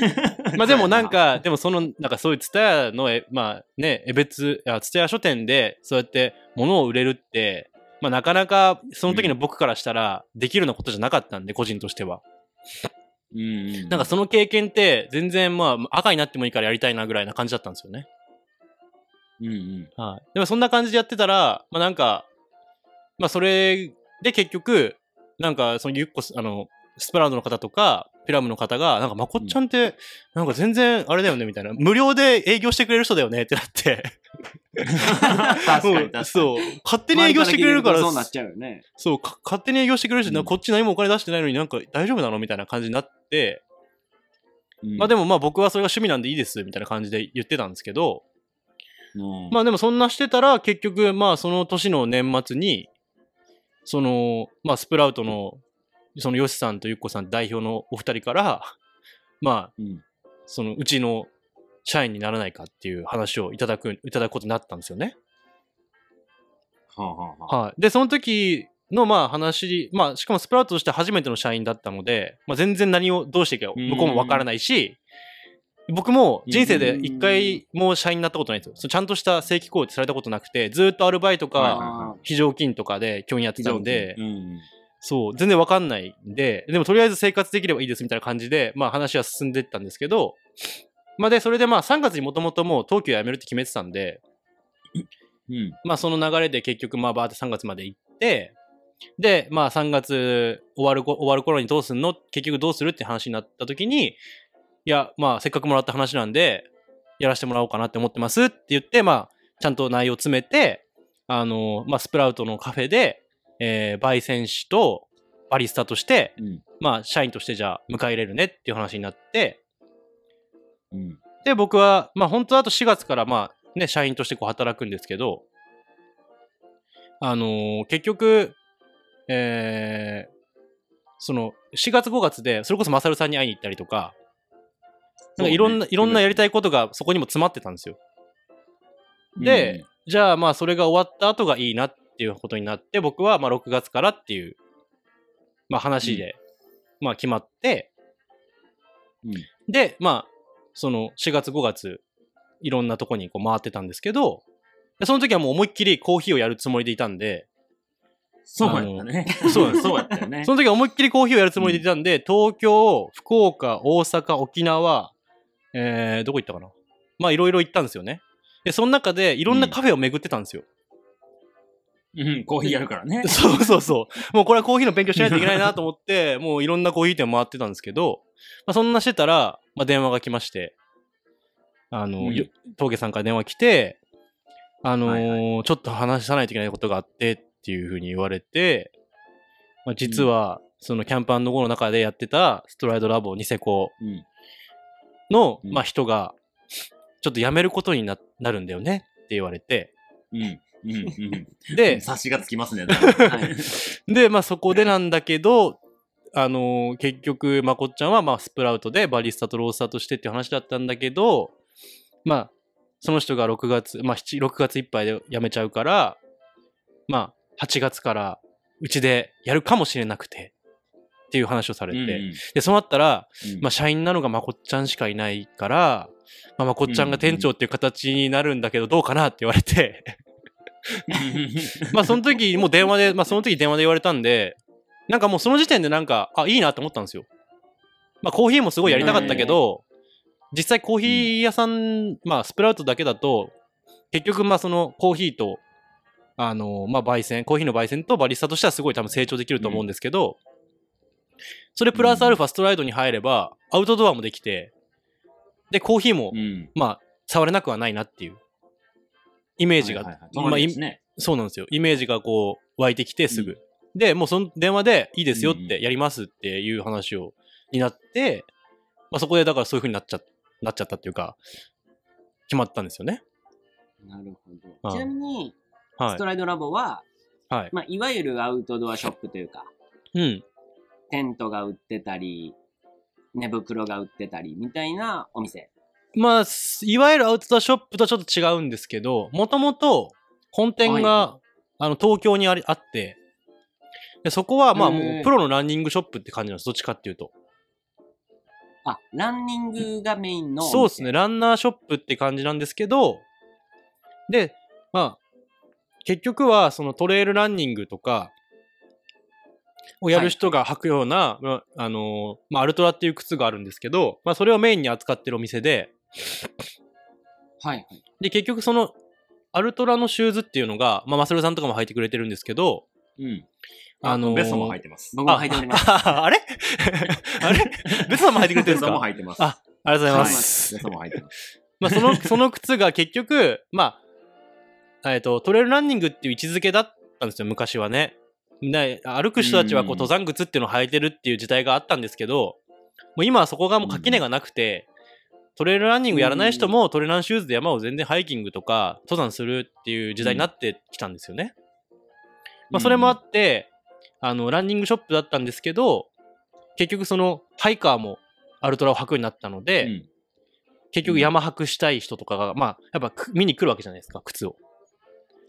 まあでもなんか、でもその、なんかそういうツタヤの、えまあね、江別、あツタヤ書店でそうやって物を売れるって、まあなかなかその時の僕からしたらできるようなことじゃなかったんで、個人としては。うんうん。なんかその経験って全然まあ赤になってもいいからやりたいなぐらいな感じだったんですよね。うんうん。はい。でもそんな感じでやってたら、まあなんか、まあそれで結局、なんかそのゆっこす、あの、スプラウドの方とか、ピラムの方が、なんかまこっちゃんって、なんか全然あれだよねみたいな。無料で営業してくれる人だよねってなって。確かに確かに。そう。勝手に営業してくれるから、そうなっちゃうよね。そう、か勝手に営業してくれるし、うんこっち何もお金出してないのになんか大丈夫なのみたいな感じになって、うんまあでもまあ僕はそれが趣味なんでいいですみたいな感じで言ってたんですけど、うんまあでもそんなしてたら結局まあその年の年末に、その、まあスプラウトの、そのヨシさんとゆっこさん代表のお二人から、まあうんそのうちの社員にならないかっていう話をいただく、いただくことになったんですよね。はあはあはあ。はい。で、その時のまあ話、まあしかもスプラウトとして初めての社員だったので、まあ全然何をどうしていいか向こうもわからないし、僕も人生で一回も社員になったことないんですよ。ちゃんとした正規行為されたことなくて、ずっとアルバイトはいはいかは非常勤とかで教員やってたんで、うんそう、全然わかんないんで、でもとりあえず生活できればいいですみたいな感じで、まあ話は進んでいったんですけど、まあで、それでまあ3月にもともともう東京辞めるって決めてたんで、うん。まあその流れで結局まあバーって3月まで行って、で、まあ3月終わるこ終わる頃にどうすんの？結局どうするって話になった時に、いや、まあせっかくもらった話なんで、やらせてもらおうかなって思ってますって言って、まあちゃんと内容を詰めて、あの、まあスプラウトのカフェで、えー、焙煎師とバリスタとして、うん。まあ社員としてじゃあ迎え入れるねっていう話になって、うん。で、僕は、まあ本当はあと4月からまあね、社員としてこう働くんですけど、あのー結局、えーその4月5月で、それこそマサルさんに会いに行ったりとか、なんかいろんな、いろんなやりたいことがそこにも詰まってたんですよ。で、じゃあまあそれが終わった後がいいなっていうことになって、僕はまあ6月からっていう、まあ話で、まあ決まって、うん、で、まあ、その4月5月、いろんなとこにこう回ってたんですけど、でその時はもう思いっきりコーヒーをやるつもりでいたんで、そうやったね。そうなんですそうやったよね。その時は思いっきりコーヒーをやるつもりでいたんで、東京、福岡、大阪、沖縄、えー、どこ行ったかなまあいろいろ行ったんですよね。で、その中でいろんなカフェを巡ってたんですよ。うん、コーヒーやるからね。そうそうそう。もうこれはコーヒーの勉強しないといけないなと思って、もういろんなコーヒー店回ってたんですけど、まあ、そんなしてたら、まあ、電話が来まして、あの、うんよ峠さんから電話来て、あのーはいちょっと話さないといけないことがあってっていうふうに言われて、まあ、実は、そのキャンプゴの中でやってたストライドラボニセコうん。の、うんまあ、人が、ちょっと辞めることにななるんだよねって言われて、うん。うん。うん。で、察しがつきますね。はいで、まあそこでなんだけど、あのー結局、まこっちゃんはまあスプラウトでバリスタとロースターとしてっていう話だったんだけど、まあ、その人が6月、まあ7 6月いっぱいで辞めちゃうから、まあ8月からうちでやるかもしれなくてっていう話をされて、うんで、そうなったら、うんまあ社員なのがまこっちゃんしかいないから、まあ、まこっちゃんが店長っていう形になるんだけどどうかなって言われて、まあその時もう電話で、まあその時電話で言われたんで、なんかもうその時点でなんか、あ、いいなと思ったんですよ。まあコーヒーもすごいやりたかったけど、実際コーヒー屋さん、まあスプラウトだけだと、結局まあそのコーヒーと、あのまあ焙煎、コーヒーの焙煎とバリスタとしてはすごい多分成長できると思うんですけど、それプラスアルファストライドに入れば、アウトドアもできて、で、コーヒーも、うん。まあ、触れなくはないなっていう、イメージが、はいはいはいまあ隣ですね。そうなんですよ。イメージがこう、湧いてきてすぐ。で、もうその電話でいいですよってやりますっていう話を、になって、まあそこでだからそういう風になっちゃ、なっちゃったっていうか、決まったんですよね。なるほど。ちなみに、はいスト。ライドラボは、はい。まあ、いわゆるアウトドアショップというか、うん。テントが売ってたり、寝袋が売ってたりみたいなお店。まあ、すいわゆるアウトドアショップとはちょっと違うんですけど、もともと本店が、はあの東京にありあって、でそこはまあもうプロのランニングショップって感じなんです。どっちかっていうと。あ、ランニングがメインの。そうですね。ランナーショップって感じなんですけど、で、まあ、結局はそのトレイルランニングとかをやる人が履くような、まああのーまあ、アルトラっていう靴があるんですけど、まあ、それをメインに扱ってるお店で、はいはい。で、結局そのアルトラのシューズっていうのが、まあ、マサルさんとかも履いてくれてるんですけど、うん。あのーベソも履いてます。僕も履いております。あ あれ？あれ？ベストさんも履いてくれてるんですベソもか履いてます。あありがとうございまはいす。ベソも履いてます。まあ、その、その靴が結局、まあ、えっと、トレイルランニングっていう位置づけだったんですよ、昔はね。ね歩く人たちはこううん登山靴っていうのを履いてるっていう時代があったんですけど、もう今はそこがもう垣根がなくて、トレイルランニングやらない人もトレランシューズで山を全然ハイキングとか登山するっていう時代になってきたんですよね。まあ、それもあって、あの、ランニングショップだったんですけど、結局そのハイカーもアルトラを履くようになったので、うん結局山泊したい人とかが、まあ、やっぱく見に来るわけじゃないですか、靴を。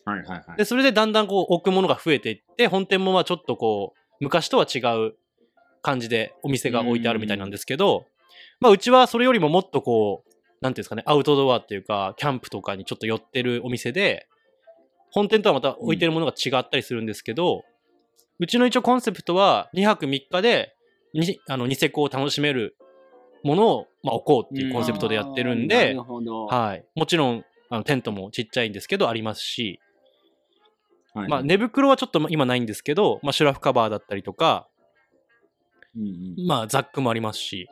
はいはいはい。で、それでだんだんこう置くものが増えていって、本店もまあちょっとこう、昔とは違う感じでお店が置いてあるみたいなんですけど、まあうちはそれよりももっとこう、なんていうんですかね、アウトドアっていうか、キャンプとかにちょっと寄ってるお店で、本店とはまた置いてるものが違ったりするんですけど、うちの一応コンセプトは2泊3日でにあのニセコを楽しめるものを、まあ、置こうっていうコンセプトでやってるんでる、ほど。はい。もちろん、あのテントもちっちゃいんですけど、ありますし、はいまあ、寝袋はちょっとま今ないんですけど、まあ、シュラフカバーだったりとか、うんうんまあ、ザックもありますし、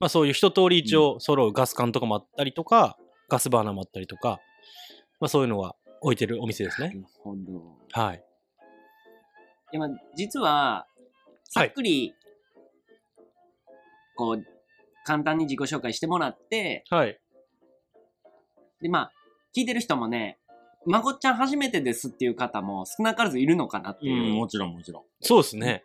まあ、そういう一通り一応揃うガス管とかもあったりとか、ガスバーナーもあったりとか、まあ、そういうのが置いてるお店ですね。なるほど。はい。いやまあ実は、さっくり、こう、簡単に自己紹介してもらって、はい。で、まあ、聞いてる人もね、まこっちゃん初めてですっていう方も少なからずいるのかなってうん、いうもちろんもちろそうですね。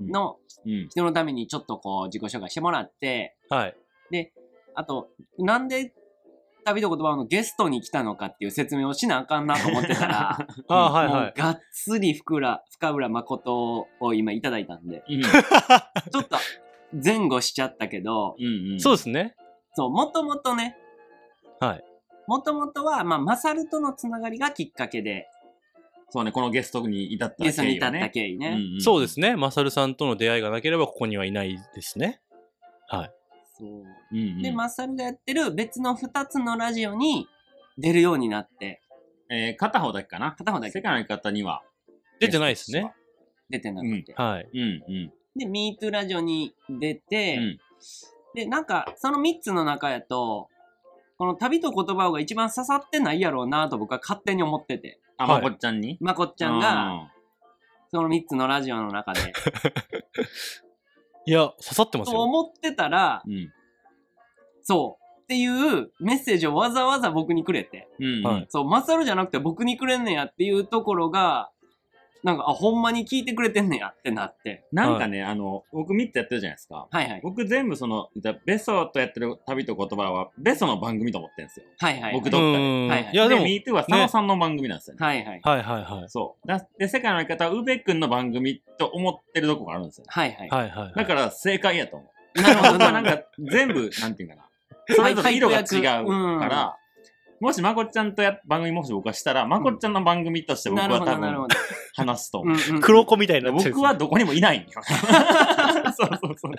の。人のためにちょっとこう自己紹介してもらって、はい。で、あと、なんで旅と言葉のゲストに来たのかっていう説明をしなあかんなと思ってたら、ああ、はいもはい。うがっつり深浦、深浦誠を今いただいたんで、うん。ちょっと前後しちゃったけど、うんうん。そうですね。そう、もともとね、はい。もともとは、まあ、マサルとのつながりがきっかけで、そうね、このゲストに至ったゲストに至ったね。経緯ね。そうですね。マサルさんとの出会いがなければここにはいないですね。はい。そううんうん。で、マサルがやってる別の2つのラジオに出るようになって、えー片方だけかな。片方だけ世界の方には。出てないですね。出てなくて。はい。うんうん。で、MeToo ラジオに出て、うん。で、なんか、その3つの中やと、この旅と言葉が一番刺さってないやろうなと僕は勝手に思ってて、あ、はい。まこっちゃんに？まこっちゃんが、その3つのラジオの中で、いや、刺さってますとよ。思ってたら。そう、っていうメッセージをわざわざ僕にくれて、うん。うん。はい。そう、マサルじゃなくて僕にくれんねやっていうところが、なんか、あ、ほんまに聞いてくれてんねやってなって。なんかね、あの、僕3つやってるじゃないですか。はいはい。僕全部その、言ったらベソとやってる旅と言葉は、ベソの番組と思ってるんですよ。はいはい。僕どっかでうんはいはいいや、でも、で、MeToo は佐野さんの番組なんですよね。はいはい。はいはいはい。そう。だで、世界の相方は宇部君の番組と思ってるとこがあるんですよ。はいはい。はいはいはい。だから正解やと思う。なるほど なんか全部、なんていうかな。それぞれ色が違うから、もしまこっちゃんとや番組もし僕はしたら、まこっちゃんの番組として僕は多分なるほど。話すと黒子みたいにな僕はどこにもいないんよ。そうそうそうそう。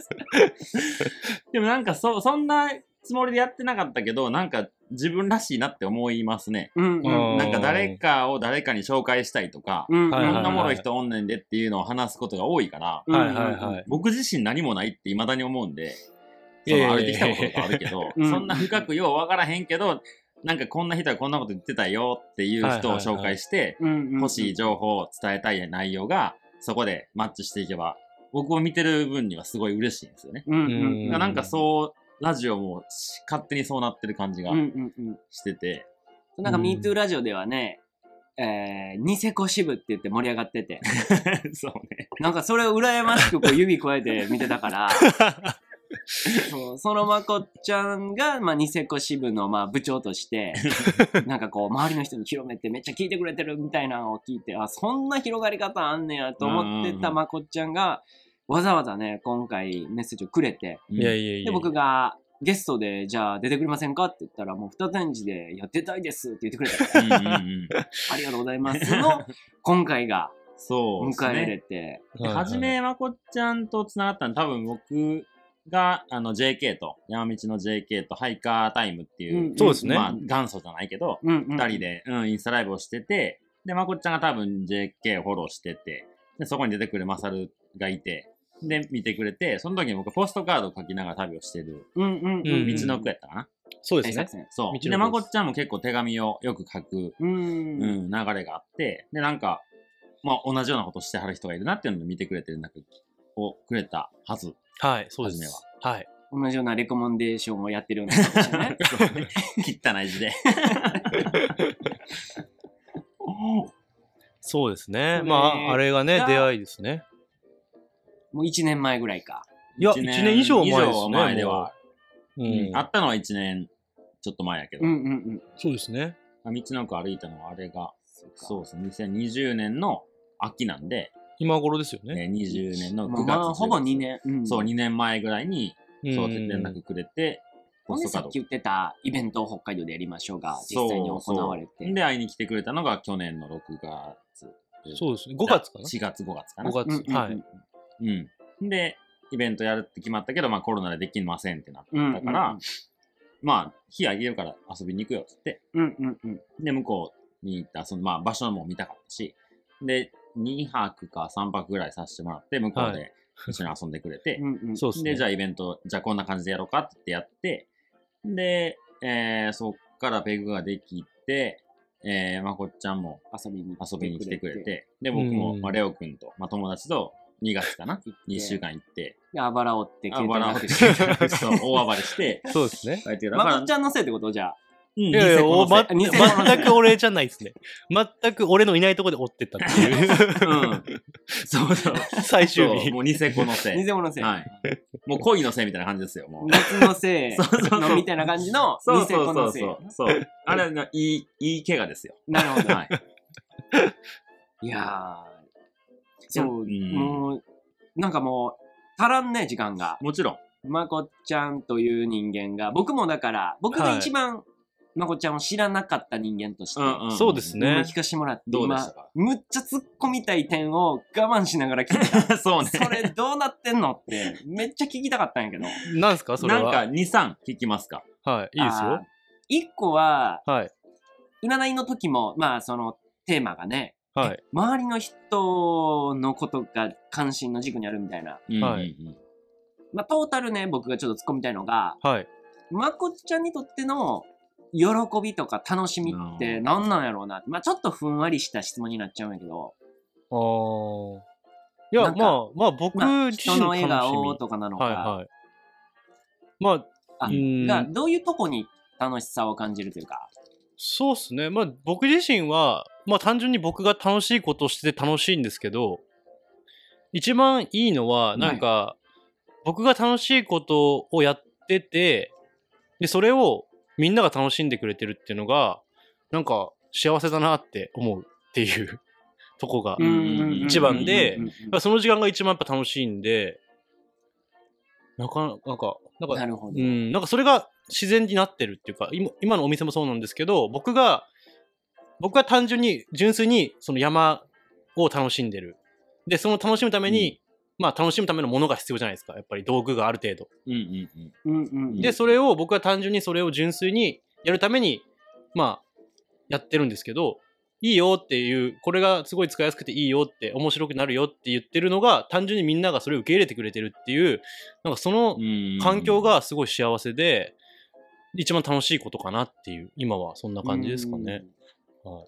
でもなんかそ、そんなつもりでやってなかったけど、なんか自分らしいなって思いますね。うんうん。うん。なんか誰かを誰かに紹介したいとか、うんはいはいこんなおもろい人おんねんでっていうのを話すことが多いから、うんはいはい。はい。僕自身何もないって未だに思うんで、いやいやいやその歩いてきたこととかあるけど、うん。そんな深くようわからへんけど、なんかこんな人はこんなこと言ってたよっていう人を紹介して、うん欲しい情報を伝えたい内容がそこでマッチしていけば、僕を見てる分にはすごい嬉しいんですよね。うんうんうんなんかそう、ラジオもし勝手にそうなってる感じがうんうんうん。してて、なんかうん MeToo ラジオではね、えー、ニセコ支部って言って盛り上がってて、そうね。なんかそれを羨ましくこう指加えて見てたから、そうそのまこっちゃんが、まあ、ニセコ支部のまあ部長として、なんかこう周りの人に広めてめっちゃ聞いてくれてるみたいなのを聞いて、あ、そんな広がり方あんねやと思ってたまこっちゃんが、わざわざね、今回メッセージをくれて、いやいやいや。で、僕がゲストで、じゃあ出てくれませんか？って言ったら、もう二展示で、いや、出たいですって言ってくれた。ありがとうございますの、今回が迎えれね。て、ではじめまこっちゃんとつながったの多分僕があの JK と山道の JK とハイカータイムっていう、うんそうですね。まあ元祖じゃないけど、うんうん、二人で、うん、インスタライブをしてて、で、まこっちゃんが多分 JK をフォローしてて、で、そこに出てくるマサルがいて、で、見てくれて、その時に僕ポストカードを書きながら旅をしてる、うんうんうん、うん。道のくやったかな？そうですね。そう。道のくで、まこっちゃんも結構手紙をよく書く、うんうん、流れがあって、で、なんか、まあ、同じようなことしてはる人がいるなっていうのを見てくれてるんだけど、をくれたはず。はい、そうです。はい。同じようなレコメンデーションをやってるような人たちね。そうね汚い字で。そうですね。それまあ、あれがねが、出会いですね。もう1年前ぐらいか。いや、一1年以上前です以上前では、う。うんうんあったのは1年ちょっと前やけど、うんうんうん。そうですね。道の奥歩いたのはあれが、そうですね、2020年の秋なんで、今頃ですよね。えー20年の9月、まあ、まあほぼ10 2年。うん、そう、2年前ぐらいに、そう、ん連絡くれて、ポストカードさっき言ってたイベントを北海道でやりましょうが、そう実際に行われて。そうで、会いに来てくれたのが去年の6月。そうですね。5月かな ?4 月、5月かな？5うんうん月。はい。うん。で、イベントやるって決まったけど、まあコロナでできませんってなっうんたから、まあ、日あげるから遊びに行くよって言って、うんうんうん。で、向こうに行った、その、まあ、場所も見たかったし、で、2泊か3泊ぐらいさせてもらって、向こうはで一緒に遊んでくれて、うんうん、そうですね。で、じゃあイベント、じゃあこんな感じでやろうかってやって、で、えー、そっからペグができて、えー、まこっちゃんも遊びに遊びに来てくれて、で、僕も、うんまあ、レオくんと、まあ、友達と2月かな？行って ?2 週間行って、で、あばら折って、あ携帯笑うなくして。大暴れして、そうですね。まこっちゃんのせいってこと？じゃあ。うん、いやいや、おま、全く俺じゃないですね。全く俺のいないところで追ってったっていう。うん。そうそう。最そう終日。もうニセコのせい。偽物のせい。はい。もう恋のせいみたいな感じですよ、もう。夏のせい そうそうそうのみたいな感じのそう偽そうそ子のせい。うそう。そう。あれのいい、いい怪我ですよ。なるほど。はい。いやー、そう、うんもう、なんかもう、足らんね、時間が。もちろん。まこっちゃんという人間が、僕もだから、僕が一番、まこっちゃんを知らなかった人間として、うんうんそうですね今聞かしてもらって、今どうでした？かむっちゃ突っ込みたい点を我慢しながら聞いた。そうね。それどうなってんの？って、めっちゃ聞きたかったんやけど。なんすかそれは？なんか2、3聞きますか？はい。いいですよ。。一個は、はい。占いの時も、まあそのテーマがね、はい。周りの人のことが関心の軸にあるみたいな。うんはいうんうんまあトータルね、僕がちょっと突っ込みたいのが、はい。まこっちゃんにとっての喜びとか楽しみって何なんやろうな。まあちょっとふんわりした質問になっちゃうんやけど、あー。いや、まあ、まあ、僕まあ、自人の身の楽しみ。笑顔とかなのか、はいはい。まあ、あうんがどういうとこに楽しさを感じるというか？そうっすね。まあ、僕自身は、まあ、単純に僕が楽しいことをしてて楽しいんですけど、一番いいのは、なんか、僕が楽しいことをやってて、で、それをみんなが楽しんでくれてるっていうのが、なんか、幸せだなって思うっていうとこが、一番でその時間が一番やっぱ楽しいんで、なかなか、なんか、なるほど。うん、なんかそれが自然になってるっていうか、今今のお店もそうなんですけど、僕が、僕が単純に、純粋にその山を楽しんでる。で、その楽しむために、まあ楽しむためのものが必要じゃないですか。やっぱり道具がある程度。うんうんうん。うんうん。で、それを僕は単純にそれを純粋にやるために、まあ、やってるんですけど、いいよっていう、これがすごい使いやすくていいよって、面白くなるよって言ってるのが、単純にみんながそれを受け入れてくれてるっていう、なんかその環境がすごい幸せで、一番楽しいことかなっていう、今はそんな感じですかね。はい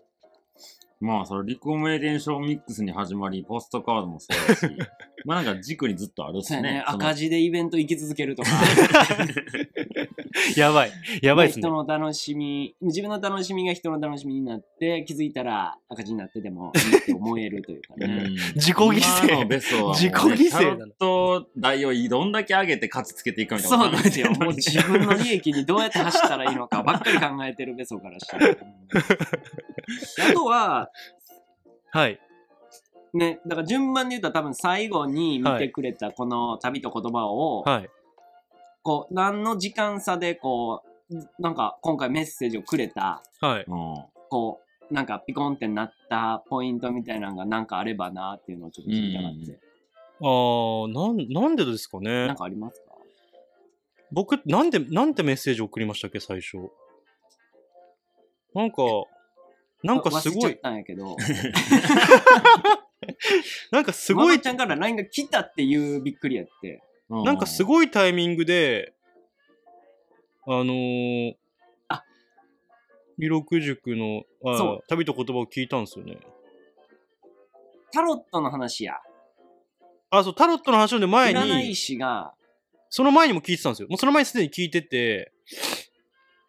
まあ、そのリコメーデンションミックスに始まり、ポストカードもそうだし、まあなんか軸にずっとあるっすね。そうやね。その赤字でイベント行き続けるとか。やばい。やばいですね人。の楽しみ、自分の楽しみが人の楽しみになって、気づいたら赤字になってでもいいって思えるというかうね。ん自己犠牲今のベソはもうね自己犠牲タロット代をどんだけ上げて勝ちつけていくかみたいな。そうなんですよ。もう自分の利益にどうやって走ったらいいのかばっかり考えてるベソからしたら。う んあとは、はい。ね、だから順番で言うと多分最後に見てくれたこの旅と言葉を、はい。こう、何の時間差でこう、なんか今回メッセージをくれた、はい。うんこう、なんかピコンってなったポイントみたいなのがなんかあればなっていうのをちょっと聞きたかって。あー、なん、なんでですかねなん。かありますか？僕、なんで、なんてメッセージ送りましたっけ、最初。なんか、なんかすごい忘れちゃっ、たんやけど、なんかすすごいち、ゃんから LINE が来たっていうびっくりやって。なんかすい。ごいタイミングで、あのー、あ弥勒塾のあそう旅と言葉を聞いたんですよね。タロットの話や。あ、そう、タロットの話の前占いに、師が、その前にも聞いてたんですよ。もうその前にすでに聞いてて、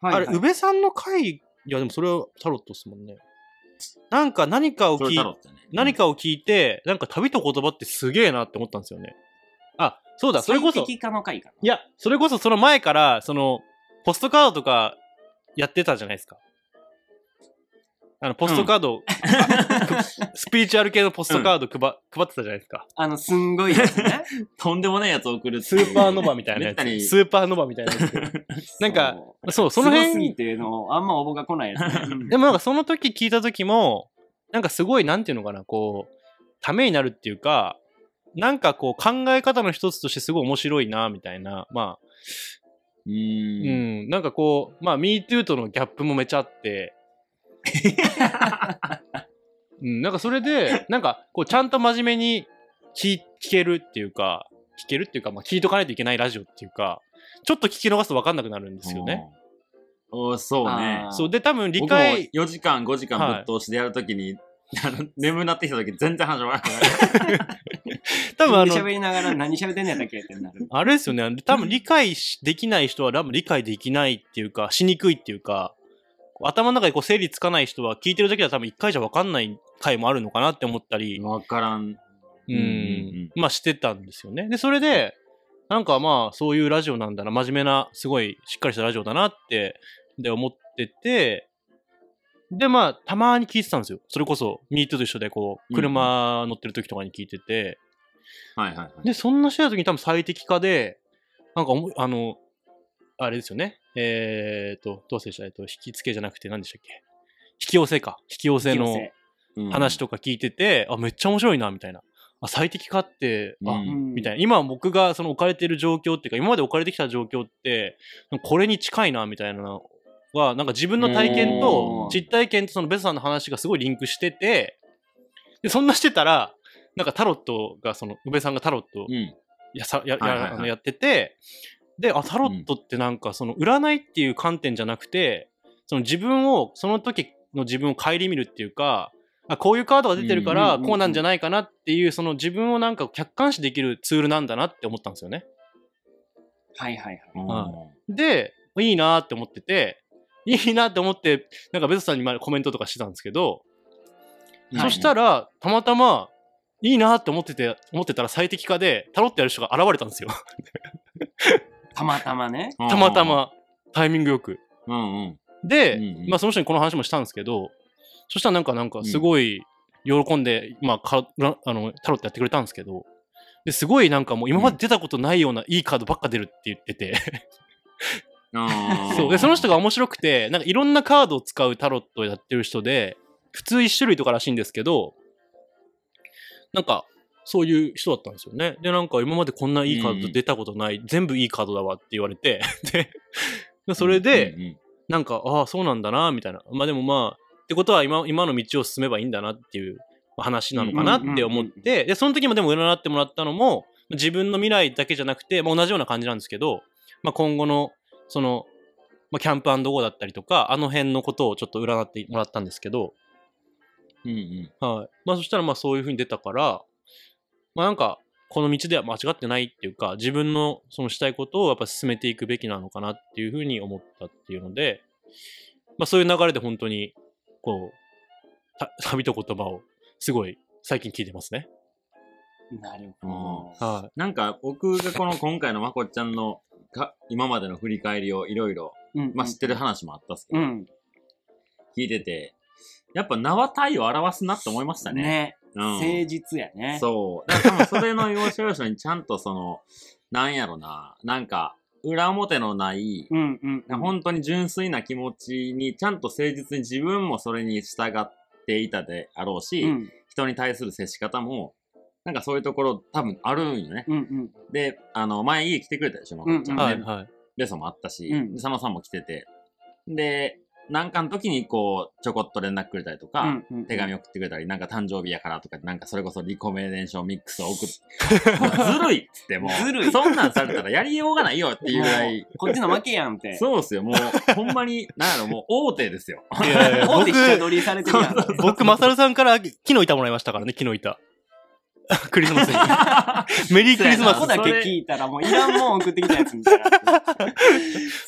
はいはいあれ、宇部さんの回、いや、でもそれはタロットですもんね。なんか何かを聞いね。何かを聞いて、なんか旅と言葉ってすげえなって思ったんですよね。あ、そうだ、それこそ。いや、それこそその前から、その、ポストカードとかやってたじゃないですか。あの、ポストカード、スピリチュアル系のポストカード配,、配ってたじゃないですか。あの、すんごいやつね。とんでもないやつ送るって スーパーノバみたいなやめったにつ。スーパーノバみたいなやつ。なんかそう、そう、そのすごす辺ぎての、あんま応募が来ないやつね。うんでもなんかその時聞いた時も、なんかすごい、なんていうのかな、こう、ためになるっていうか、なんかこう考え方の一つとしてすごい面白いな、みたいな。まあ、う。うんん、なんかこう、まあ、MeToo とのギャップもめちゃあって、うん、なんかそれで、なんかこうちゃんと真面目に聞聞けるっていうか、聞けるっていうか、まあ、聞いとかないといけないラジオっていうか、ちょっと聞き逃すと分かんなくなるんですよね。うん。おそうねそう、で、多分理僕も解、4時間、5時間ぶっ通しでやるときに、あの眠なってきたとき全然始まらない。多分あの、喋りながら何喋ってんのやったっけってなる。あれですよね、多分理解しできない人は多分理解できないっていうか、しにくいっていうか、頭の中でこう整理つかない人は聞いてるだけでは多分一回じゃ分かんない回もあるのかなって思ったり、わからん。うんまあしてたんですよね。で、それで、なんかまあそういうラジオなんだな、真面目な、すごいしっかりしたラジオだなって、で思ってて、でまあたまに聞いてたんですよ。それこそ、ミートと一緒でこう、うん車乗ってる時とかに聞いてて、はいはいはい。で、そんなしてた時に多分最適化で、なんかおもあの、あれですよね。えーと、どうせでしたえっと、引き付けじゃなくて何でしたっけ？引き寄せか。引き寄せのうん話とか聞いてて、あ、めっちゃ面白いな、みたいな。あ、最適化って、あ、うんみたいな。今僕がその置かれてる状況っていうか、今まで置かれてきた状況って、これに近いな、みたいなのは、なんか自分の体験と実体験とそのベスさんの話がすごいリンクしてて、で、そんなしてたら、なんかタロットが、その、宇部さんがタロットうん。やさややはいはいはいあのやってて、で、あ、タロットってなんかその占いっていう観点じゃなくて、その自分を、その時の自分を顧みるっていうか、あこういうカードが出てるから、こうなんじゃないかなっていう、その自分をなんか客観視できるツールなんだなって思ったんですよね。はいはいはい。はで、いいなって思ってて、いいなって思って、なんかベスさんにコメントとかしてたんですけど、そしたら、ら、たまたま、いいなって思ってて、思ってたら最適化で、タロットやる人が現れたんですよ。たまたまね。たまた。ま、タイミングよく。うんうん。で、うんうんまあその人にこの話もしたんですけど、そしたらなんかなんかすごい喜んで、まあからあのタロットやってくれたんですけど、ですごいなんかもう今まで出たことないようないいカードばっか出るって言ってて、そうでその人が面白くてなんかいろんなカードを使うタロットをやってる人で普通1種類とからしいんですけどなんかそういう人だったんですよね。で、なんか今までこんないいカード出たことない、全部いいカードだわって言われて、で、それで、うんうんなんか、ああ、そうなんだな、みたいな。まあでもまあ、ってことは今今の道を進めばいいんだなっていう話なのかなって思って、で、その時もでも占ってもらったのも、自分の未来だけじゃなくて、まあ、同じような感じなんですけど、まあ、今後の、その、まあ、キャンプゴーだったりとか、あの辺のことをちょっと占ってもらったんですけど、うんうんはい。まあそしたらまあそういう風に出たから、まあなんか、この道では間違ってないっていうか、自分のそのしたいことをやっぱ進めていくべきなのかなっていう風に思ったっていうので、まあそういう流れで本当に、こう、た 旅と言葉をすごい最近聞いてますね。なるほど。はなんか僕がこの今回のまこっちゃんのか今までの振り返りをいろいろ、うんまあ知ってる話もあったっすけど、うん。聞いてて、やっぱ名は体を表すなって思いましたね。ね。うん、誠実やね。そう。だから多分それの要所要所にちゃんとその、なんやろな、なんか、裏表のない、うんうんうん。本当に純粋な気持ちに、ちゃんと誠実に自分もそれに従っていたであろうし、うん人に対する接し方も、なんかそういうところ多分あるんよね。うんうん。で、あの、前家来てくれたでしょ、まこっちゃんうんね。はいはい。ベソもあったし、うんで佐野さんも来てて。で、なんかの時にこう、ちょこっと連絡くれたりとか、うんうん手紙送ってくれたり、なんか誕生日やからとか、なんかそれこそリコメンデーションミックスを送って、も うずるいっつってもう、ずるいそんなんされたらやりようがないよっていうぐらい、こっちの負けやんって。そうっすよ、もう、ほんまに、なんやろ、もう大手ですよ。いやいや大手下取りされてるやん。僕、マサルさんから木の板もらいましたからね、木の板。クリスマスに。メリークリスマスここ。だけ聞いたらもういらんもん送ってきたやつみたい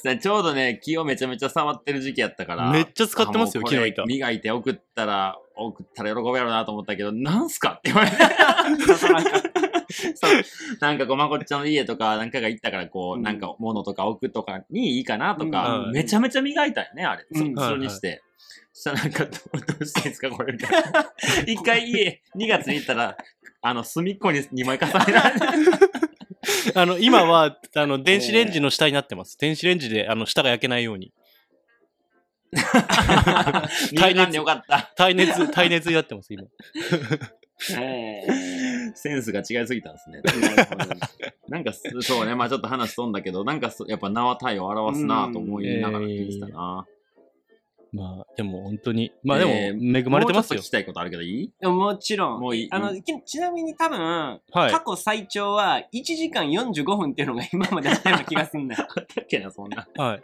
な。ちょうどね、気をめちゃめちゃ触ってる時期やったから。めっちゃ使ってますよ木の板磨いて送ったら、送ったら喜ぶやろうなと思ったけど、なんすかって言われて。なんかこう、まこっちゃんの家とか、なんかが行ったから、こう、うんなんか物とか置くとかにいいかなとか、うんめちゃめちゃ磨いたよね、あれ。そうんそれにして。そしたらなんか、どうどうしたらいいんですか、これみたいな。一回家、2月に行ったら、あの、隅っこに2枚重ねられて。あの、今は、あの、電子レンジの下になってます。電子レンジで、あの、下が焼けないように。耐熱でよかった。耐熱、耐熱になってます、今。えセンスが違いすぎたんですね。ーなんかす、そうね、まあちょっと話飛んだけど、なんかすやっぱ名は体を表すなと思いながら聞いてたな。まあ、でも本当に、まあでも、えー恵まれてますよもうちょっと聞。きたいことあるけどいい？でももちろん。もういい？あの、きちなみに多分、はい過。去最長は1時間45分っていうのが今まであったような気がすんだよ。あったっけな、そんな。は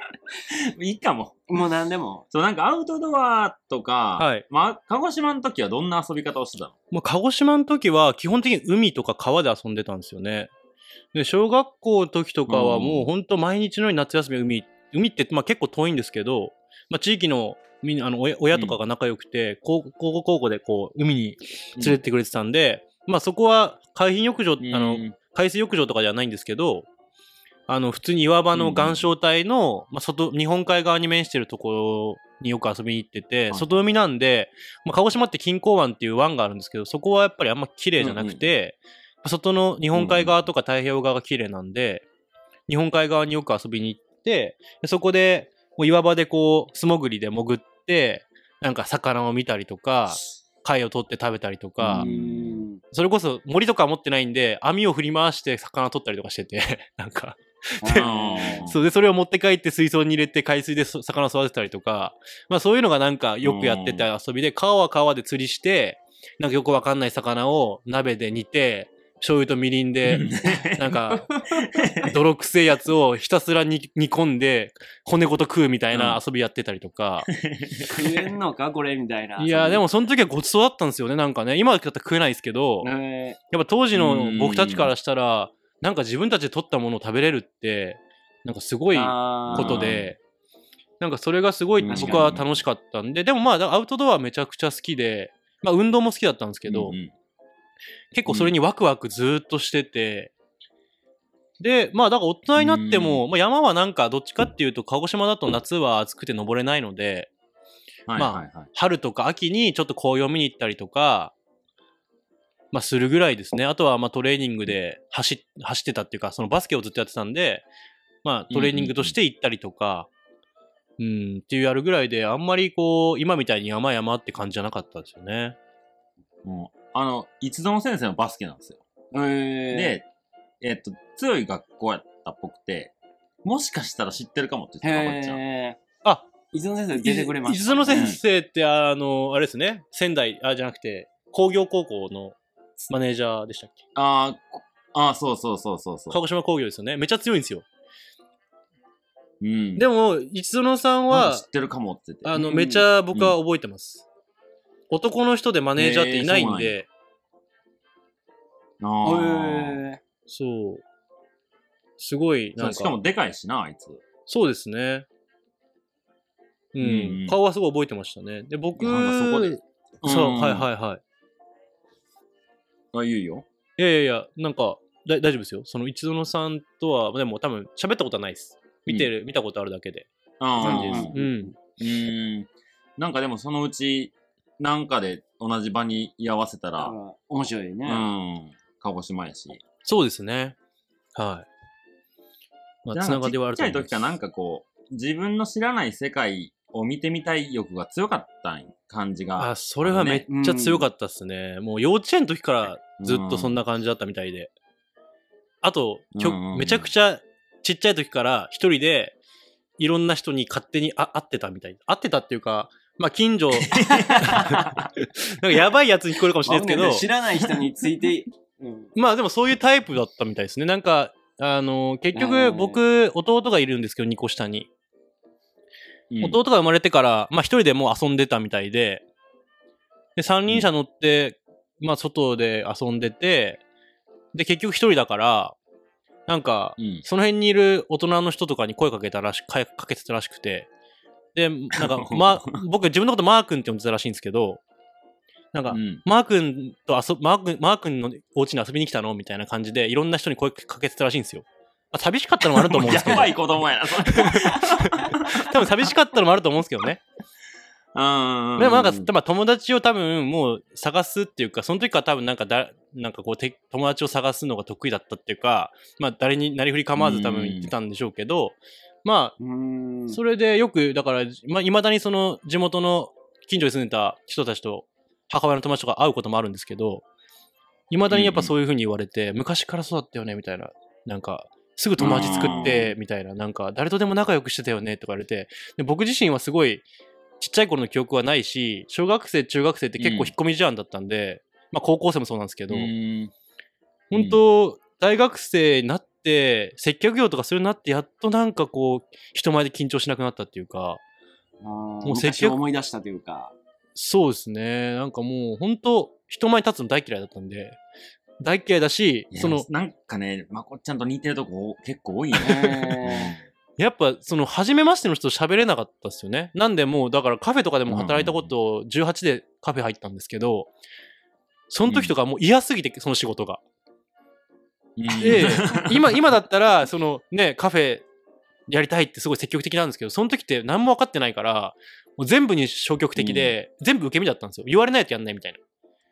い。いいかも。もう何でも。そう、なんかアウトドアとか、はいまあ、鹿児島の時はどんな遊び方をしてたの？もう鹿児島の時は、基本的に海とか川で遊んでたんですよね。で、小学校の時とかはうんもう本当毎日のように夏休み海、海ってまあ結構遠いんですけど、まあ地域のみんな、あの親親とかが仲良くて、高校高校高校でこう海に連れてってくれてたんで、まあそこは海浜浴場、あの、うん海水浴場とかではないんですけど、あの、普通に岩場の岩礁帯の、まあ、外、日本海側に面してるところによく遊びに行ってて、い。外海なんで、まあ、鹿児島って錦江湾っていう湾があるんですけど、そこはやっぱりあんま綺麗じゃなくて、外の日本海側とか太平洋側が綺麗なんで、日本海側によく遊びに行って、でそこで、もう岩場でこう、素潜りで潜って、なんか魚を見たりとか、貝を取って食べたりとか、うん。それこそ森とか持ってないんで、網を振り回して魚取ったりとかしてて、なんか、うんそうで、それを持って帰って水槽に入れて海水でそ魚育てたりとか、まあそういうのがなんかよくやってた遊びで、川は川で釣りして、なんかよくわかんない魚を鍋で煮て、醤油とみりんで、なんか、泥臭いやつをひたすら煮煮込んで、骨ごと食うみたいな遊びやってたりとか。食えんのか？これみたいな。いや、でもその時はごちそうだったんですよね、なんかね。今だったら食えないですけど、えやっぱ当時の僕たちからしたら、なんか自分たちで取ったものを食べれるって、なんかすごいー。ことで、なんかそれがすごい僕は楽しかったんで、でもまあアウトドアめちゃくちゃ好きで、まあ運動も好きだったんですけど、うんうん結構それにワクワクずーっとしてて、で、まあだから大人になっても、まあ山はなんかどっちかっていうと鹿児島だと夏は暑くて登れないので、はいはいはい。春とか秋にちょっと紅葉見に行ったりとか、まあするぐらいですね。あとはまあトレーニングで走っ走ってたっていうか、そのバスケをずっとやってたんで、まあトレーニングとして行ったりとか、うん、っていうやるぐらいで、あんまりこう、今みたいに山山って感じじゃなかったですよね。もうあの、一度の先生のバスケなんですよ。えー、で、えっと、強い学校やったっぽくて、もしかしたら知ってるかもって言ってた、かばっちゃん。へあ、ー。伊豆の先生出てくれました、伊豆の先生って、あの、あれですね、仙台、あ、じゃなくて、工業高校のマネージャーでしたっけ？あーこあー、そうそうそうそうそう。鹿児島工業ですよね。めっちゃ強いんですよ。うん。でも、一園さんんか知、ってるかもって言って。あの、うんめちゃ僕は覚えてます。男の人でマネージャーっていないんへで、あーへそう。すごい、そうんしなか、かもでかいしな、あいつ。そうですね。うん、うん顔はすごい覚えてましたね。で、僕、なんかそこでそう、んはいはいはい。あ、言うよ。いやいやいや、なんか、だ大丈夫ですよ。その一園さんとは、でも多分喋ったことはないです。見てる、見たことあるだけで。あ感じです。ううん。うーん。なんかでもそのうち、なんかで同じ場に居合わせたーら、あ面白いね。うん、鹿児島やし。そうですね。はい。まあ、つながりはあるちっちゃいと思います時からなんかこう、自分の知らない世界を見てみたい欲が強かったん？感じが。あ、それはめっちゃ強かったっすね。もう幼稚園の時からずっとそんな感じだったみたいで。あと、きょうんうんめちゃくちゃちっちゃい時から一人でいろんな人に勝手にあ会ってたみたい。会ってたっていうか、まあ近所、なんかやばいやつに聞こえるかもしれないですけど、知らない人について、うん、まあでもそういうタイプだったみたいですね。なんか、あの、結局うん僕、弟がいるんですけど、2個下に。うん。弟が生まれてから、まあ一人でもう遊んでたみたいで、で、三輪車乗って、まあ外で遊んでて、で、結局一人だから、なんか、うん。その辺にいる大人の人とかに声かけたらしかかけてたらしくて、で、なんか、ま、僕自分のことマー君って呼んでたらしいんですけど、なんか、うんマー君と遊ぶ、マー君、マー君のお家に遊びに来たのみたいな感じで、いろんな人に声かけてたらしいんですよ。まあ、寂しかったのもあると思うんですけど、やばい子供やな、それ。多分寂しかったのもあると思うんですけどね。うん。でもなんか、多分友達を多分もう探すっていうか、その時から多分なんかだ、なんかこうて、友達を探すのが得意だったっていうか、まあ誰になりふり構わず多分言ってたんでしょうけど、まうーあ、ん。それでよく、だから、まあ、未だにその地元の近所に住んでた人たちと母親の友達とか会うこともあるんですけど、未だにやっぱそういう風に言われて、昔からそうだったよね、みたいな。なんか、すぐ友達作って、みたいな、なんか、誰とでも仲良くしてたよね、とか言われて、で僕自身はすごい、ちっちゃい頃の記憶はないし、小学生、中学生って結構引っ込み思案だったんで、まあ高校生もそうなんですけど、うん。本当、大学生になって、接客業とかするようになって、やっとなんかこう、人前で緊張しなくなったっていうか、ももう接客思い出したというか。そうですね。なんかもう、本当人前に立つの大嫌いだったんで、大嫌いだし、その、なんかね、まこっちゃんと似てるとこ結構多いね。え やっぱ、その、初めましての人と喋れなかったですよね。なんでもう、だからカフェとかでも働いたこと、18でカフェ入ったんですけど、その時とかもう嫌すぎて、その仕事が。うんで、今、今だったら、そのね、カフェやりたいってすごい積極的なんですけど、その時って何も分かってないから、もう全部に消極的で、全部受け身だったんですよ。言われないとやんないみたいな。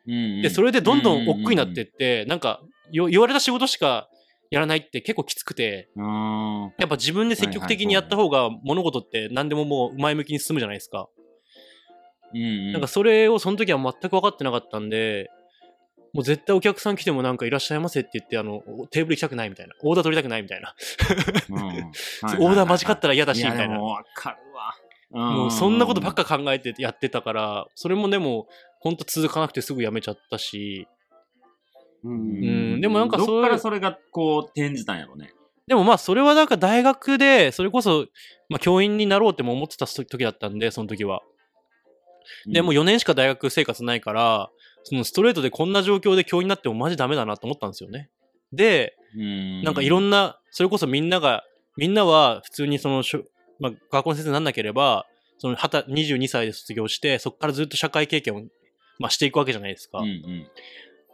うんで、それでどんどん億劫になってって、なんか、よ言われた仕事しかやらないって結構きつくて、うん。やっぱ自分で積極的にやった方が物事って何でももう前向きに進むじゃないですか。うん。なんかそれをその時は全く分かってなかったんで、もう絶対お客さん来てもなんかいらっしゃいませって言って、あの、テーブル行きたくないみたいな。オーダー取りたくないみたいな。オーダー間違ったら嫌だし、みやたいな。わかるわ。もうそんなことばっか考えてやってたから、それもでも、ほんと続かなくてすぐ辞めちゃったし、ううんんでもなんかそっからそれがこう転じたんやろね。でもまあそれはなんか大学で、それこそ、まあ教員になろうっても思ってた時だったんで、その時は。でもう4年しか大学生活ないから、そのストレートでこんな状況で教員になってもマジダメだなと思ったんですよね。で、うん、なんかいろんな、それこそみんなが、みんなは普通にそのしょ、まあ、学校の先生になんなければ、そのはた22歳で卒業して、そこからずっと社会経験を、まあ、していくわけじゃないですか。うんうん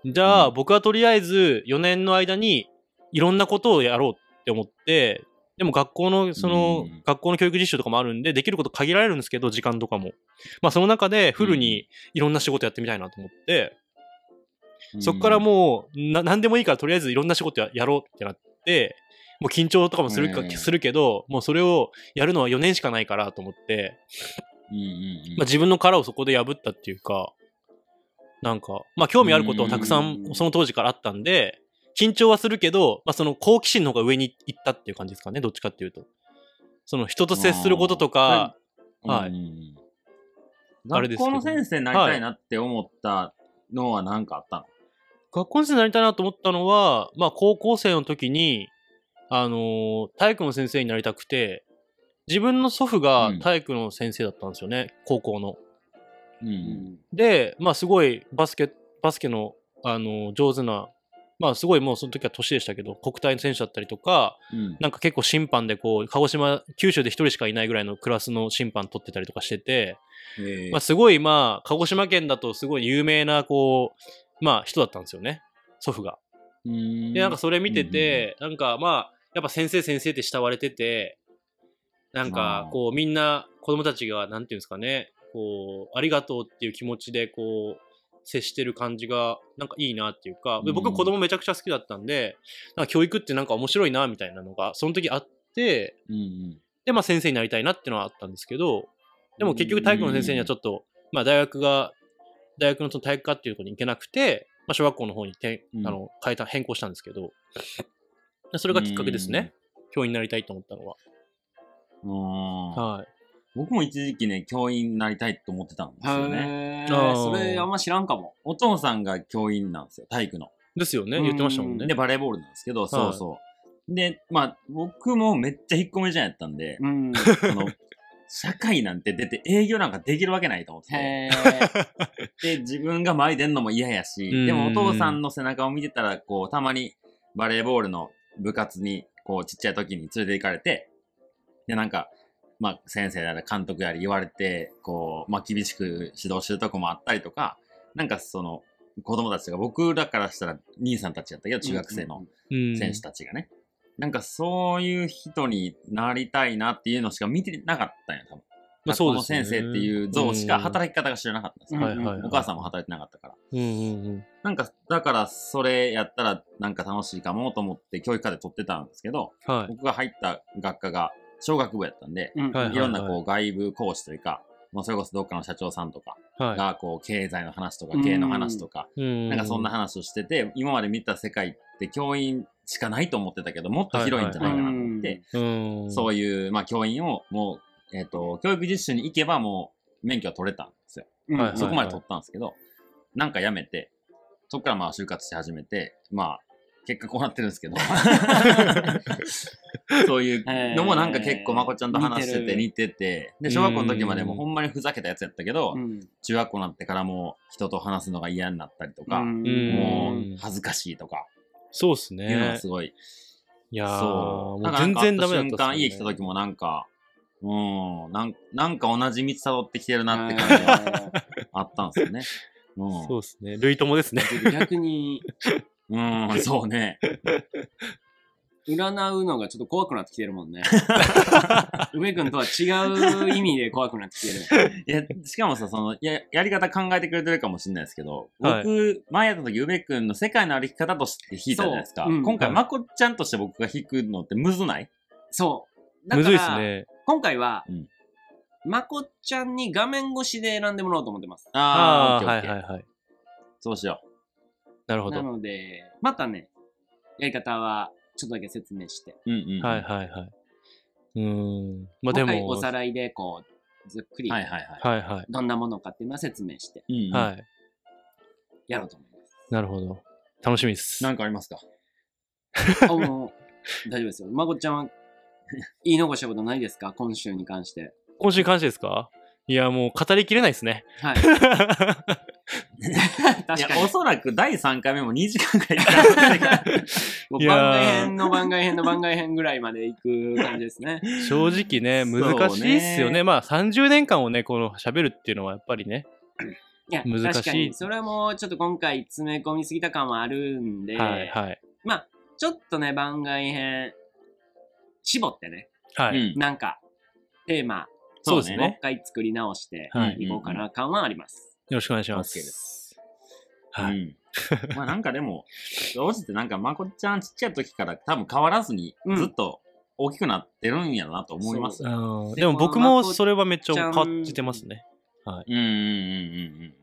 じゃあ、うん僕はとりあえず4年の間にいろんなことをやろうって思って、でも学校の、その、うん学校の教育実習とかもあるんで、できること限られるんですけど、時間とかも。まあ、その中でフルにいろんな仕事やってみたいなと思って、そこからもう、な、なんでもいいからとりあえずいろんな仕事ややろうってなって、もう緊張とかもするか、うんするけど、もうそれをやるのは4年しかないからと思って、まあ、自分の殻をそこで破ったっていうか、なんか、まあ興味あることはたくさん。その当時からあったんで、緊張はするけど、まあその好奇心の方が上に行ったっていう感じですかね、どっちかっていうと。その人と接することとか、はい。うん。あれです学校の先生になりたいなって思ったのは何かあったの、学校の先生になりたいなと思ったのは、まあ高校生の時に、あのー体育の先生になりたくて、自分の祖父がうん。体育の先生だったんですよね、高校の。うんうん。で、まあすごいバスケ、バスケの、あのー上手な、まあすごいもうその時は年でしたけど、国体の選手だったりとか、うん。なんか結構審判でこう、鹿児島、九州で一人しかいないぐらいのクラスの審判取ってたりとかしてて、え。ーまあすごいまあ、鹿児島県だとすごい有名なこう、まあ人だったんですよね、祖父が。うん。で、なんかそれ見てて、なんかまあ、やっぱ先生先生って慕われてて、なんかこうみんな子供たちが、なんていうんですかね、こう、ありがとうっていう気持ちでこう、接してる感じが、なんかいいなっていうか、で僕うん子供めちゃくちゃ好きだったんで、なんか教育ってなんか面白いなみたいなのが、その時あって、うんうんで、まあ先生になりたいなっていうのはあったんですけど、でも結局体育の先生にはちょっと、まあ大学が、大学のその体育科っていうところに行けなくて、まあ小学校の方にあの変えた、変更したんですけど、それがきっかけですね。教員になりたいと思ったのは。うんはい。僕も一時期ね、教員になりたいと思ってたんですよね。へあーーそれあんま知らんかも。お父さんが教員なんですよ、体育の。ですよね。うん言ってましたもんね。で、バレーボールなんですけど、そうそう。で、まあ、僕もめっちゃ引っ込めじゃんやったんで、うん。社会なんて出て営業なんかできるわけないと思って で、自分が前出んのも嫌やし、うんでもお父さんの背中を見てたら、こう、たまにバレーボールの部活に、こう、ちっちゃい時に連れて行かれて、で、なんか、まあ、先生やら監督やら言われて、こう、まあ、厳しく指導してるとこもあったりとか、なんかその、子供たちが、僕らからしたら兄さんたちやったけど、中学生のうん選手たちがね。なんかそういう人になりたいなっていうのしか見てなかったんや、多分。まあそうですね先生っていう像しか働き方が知らなかったんですよ。はいはいはいお母さんも働いてなかったから。うんうんうん。なんか、だからそれやったらなんか楽しいかもと思って教育科で取ってたんですけど、はい。僕が入った学科が小学部やったんで、いいろんなこう外部講師というか、まあ、それこそどっかの社長さんとかはがこう経済の話とか経営の話とか、なんかそんな話をしてて、今まで見た世界って教員しかないと思ってたけど、もっと広いんじゃないかなと思って、うん。そういう、まあ、教員をもう、えっ、と、教育実習に行けばもう免許は取れたんですよ。そこまで取ったんですけど、なんかやめて、そこからまあ就活し始めて、まあ、結果こうなってるんですけど、そういうのもなんか結構まこちゃんと話してて似似てて、で、小学校の時までもほんまにふざけたやつやったけど、うん中学校になってからもう人と話すのが嫌になったりとか、うんもう恥ずかしいとか、そうっすいうの。すごい、いやー、そう。もなんかう全然ダメだったね瞬間家来た時もなんか、うん、なんなんか同じ道辿ってきてるなって感じはあったんですよね。うん。そうですね。類友ですね。逆にうん、そうね。占うのがちょっと怖くなってきてるもんね。梅君とは違う意味で怖くなってきてる。いや、しかもさ、その、や、やり方考えてくれてるかもしれないですけど、はい僕、前やった時、梅くんの世界の歩き方として弾いたじゃないですか。そううん今回、はいまこっちゃんとして僕が弾くのってむずない？そう。だむずいっすから、ね。今回は、うんまこっちゃんに画面越しで選んでもらおうと思ってます。ああ、オッああ、ケーオッケー。はいはいはい。そうしよななるほど。ので、またね、やり方はちょっとだけ説明して。う。うんうん。はいはいはい。うーん。まあでも、おさらいでこう、ざっくり、はいはいはい。はいはい。どんなものかっていうのは説明してうんうんはい。やろうと思います。なるほど。楽しみです。なんかありますか？あもう大丈夫ですよ。まこっちゃんは 言い残したことないですか？今週に関して。今週に関してですか？いや、もう語りきれないですね。はい。確か、にお。そらく第3回目も2時間くらいかかるんじゃないかなもういやー番外編の番外編の番外編ぐらいまで行く感じですね。正直ね、難しいっすよね。まあ30年間をね、この喋るっていうのはやっぱりね。いや、難しい確かに。それはもうちょっと今回詰め込みすぎた感はあるんで、はいはい。まあ、ちょっとね、番外編、絞ってね、はい。うんなんか、テーマ、ねそうですねもう一回作り直してはいいこうかな感はあります。よろしくお願いしま。OK ですはい。うん。まあなんかでも、正直ってなんかまこっちゃんちっちゃい時から多分変わらずにうんずっと大きくなってるんやろなと思いますよ。うんでも僕もそれはめっちゃ感じてますね。うんうんうんうんうん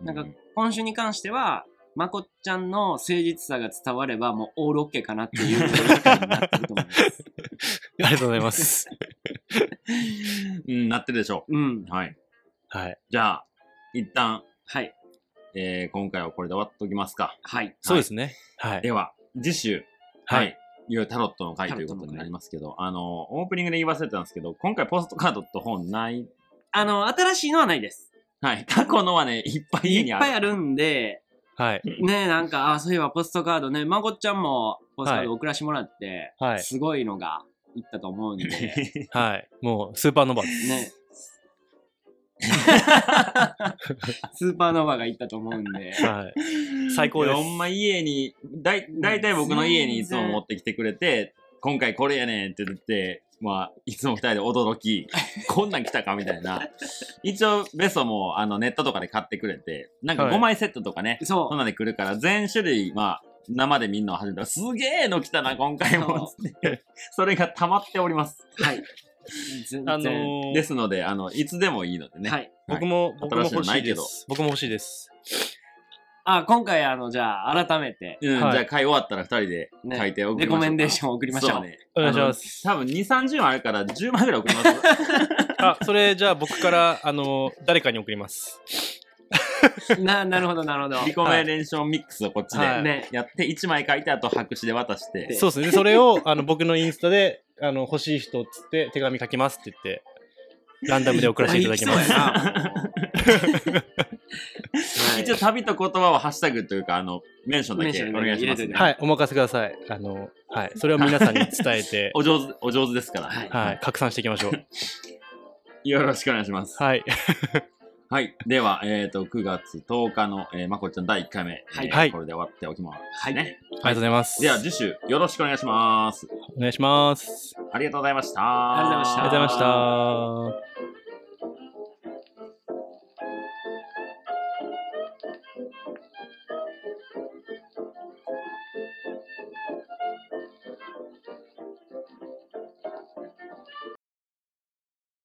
うん。なんか今週に関しては、まこっちゃんの誠実さが伝われば、もうオールオッケーかなっていう理解になってると思います。ありがとうございます。うん、なってるでしょうんう。。はい。はい。じゃあ、一旦、はい。えー今回はこれで終わっときますか。はい。そうですね。はい。では、次週、ははいい。いよいよタロットの回ということになりますけど、あの、オープニングで言い忘れてたんですけど、今回ポストカードと本ない？あの、新しいのはないです。はい。過去のはね、いっぱい家いっにある。ぱいあるんで、はい。ねなんか、あ、そういえばポストカードね、まこっちゃんもポストカードはい送らしてもらって、はいすごいのがいったと思うんで、ね。はい。もう、スーパーノヴァです。スーパーノヴァがいったと思うんで、はい。最高ですほんま家に、だい、だいたい僕の家にいつも持ってきてくれて、今回これやねんって言って、まあ、いつも二人で驚き、こんなん来たかみたいな。一応、ベソもあのネットとかで買ってくれて、なんかはい5枚セットとかね、そそんなんで来るから、全種類、まあ、生で見んのを始めたら、すげえの来たな、今回も。それが溜まっております。う。はい。全然。あのーですので、あの、いつでもいいのでね。はい。僕も、僕も新しいの欲しないけです。僕も欲しいです。あ、今回、あの、じゃあ、改めて、うん、はいじゃあ、買い終わったら二人でね書いて送りレコましょうかメンデーションを送りましょう。そうね。お願いします多分2、30枚あるから10枚ぐらい送ります。あ、それ、じゃあ僕から、あの、誰かに送ります。な、なるほど、なるほど。リコメレーションミックスをこっちではいね。やって1枚書いてあと白紙で渡してでそうですね。それを、あの、僕のインスタで、あの、欲しい人っつって、手紙書きますって言って、ランダムで送らせていただきます。一応旅と言葉をハッシュタグというかあのメンションだけお願いしますねはい、お任せください。あの、はい。それを皆さんに伝えて、お上手お上手ですから、はいはい、拡散していきましょう。よろしくお願いしますはい。はいでは、えー、と9月10日の、えーまこっちゃん第1回目、はいえーはいこれで終わっておきます、はいねありがとうございます。では次週よろしくお願いしますお願いします。ありがとうございましたありがとうございましたありがとうございました。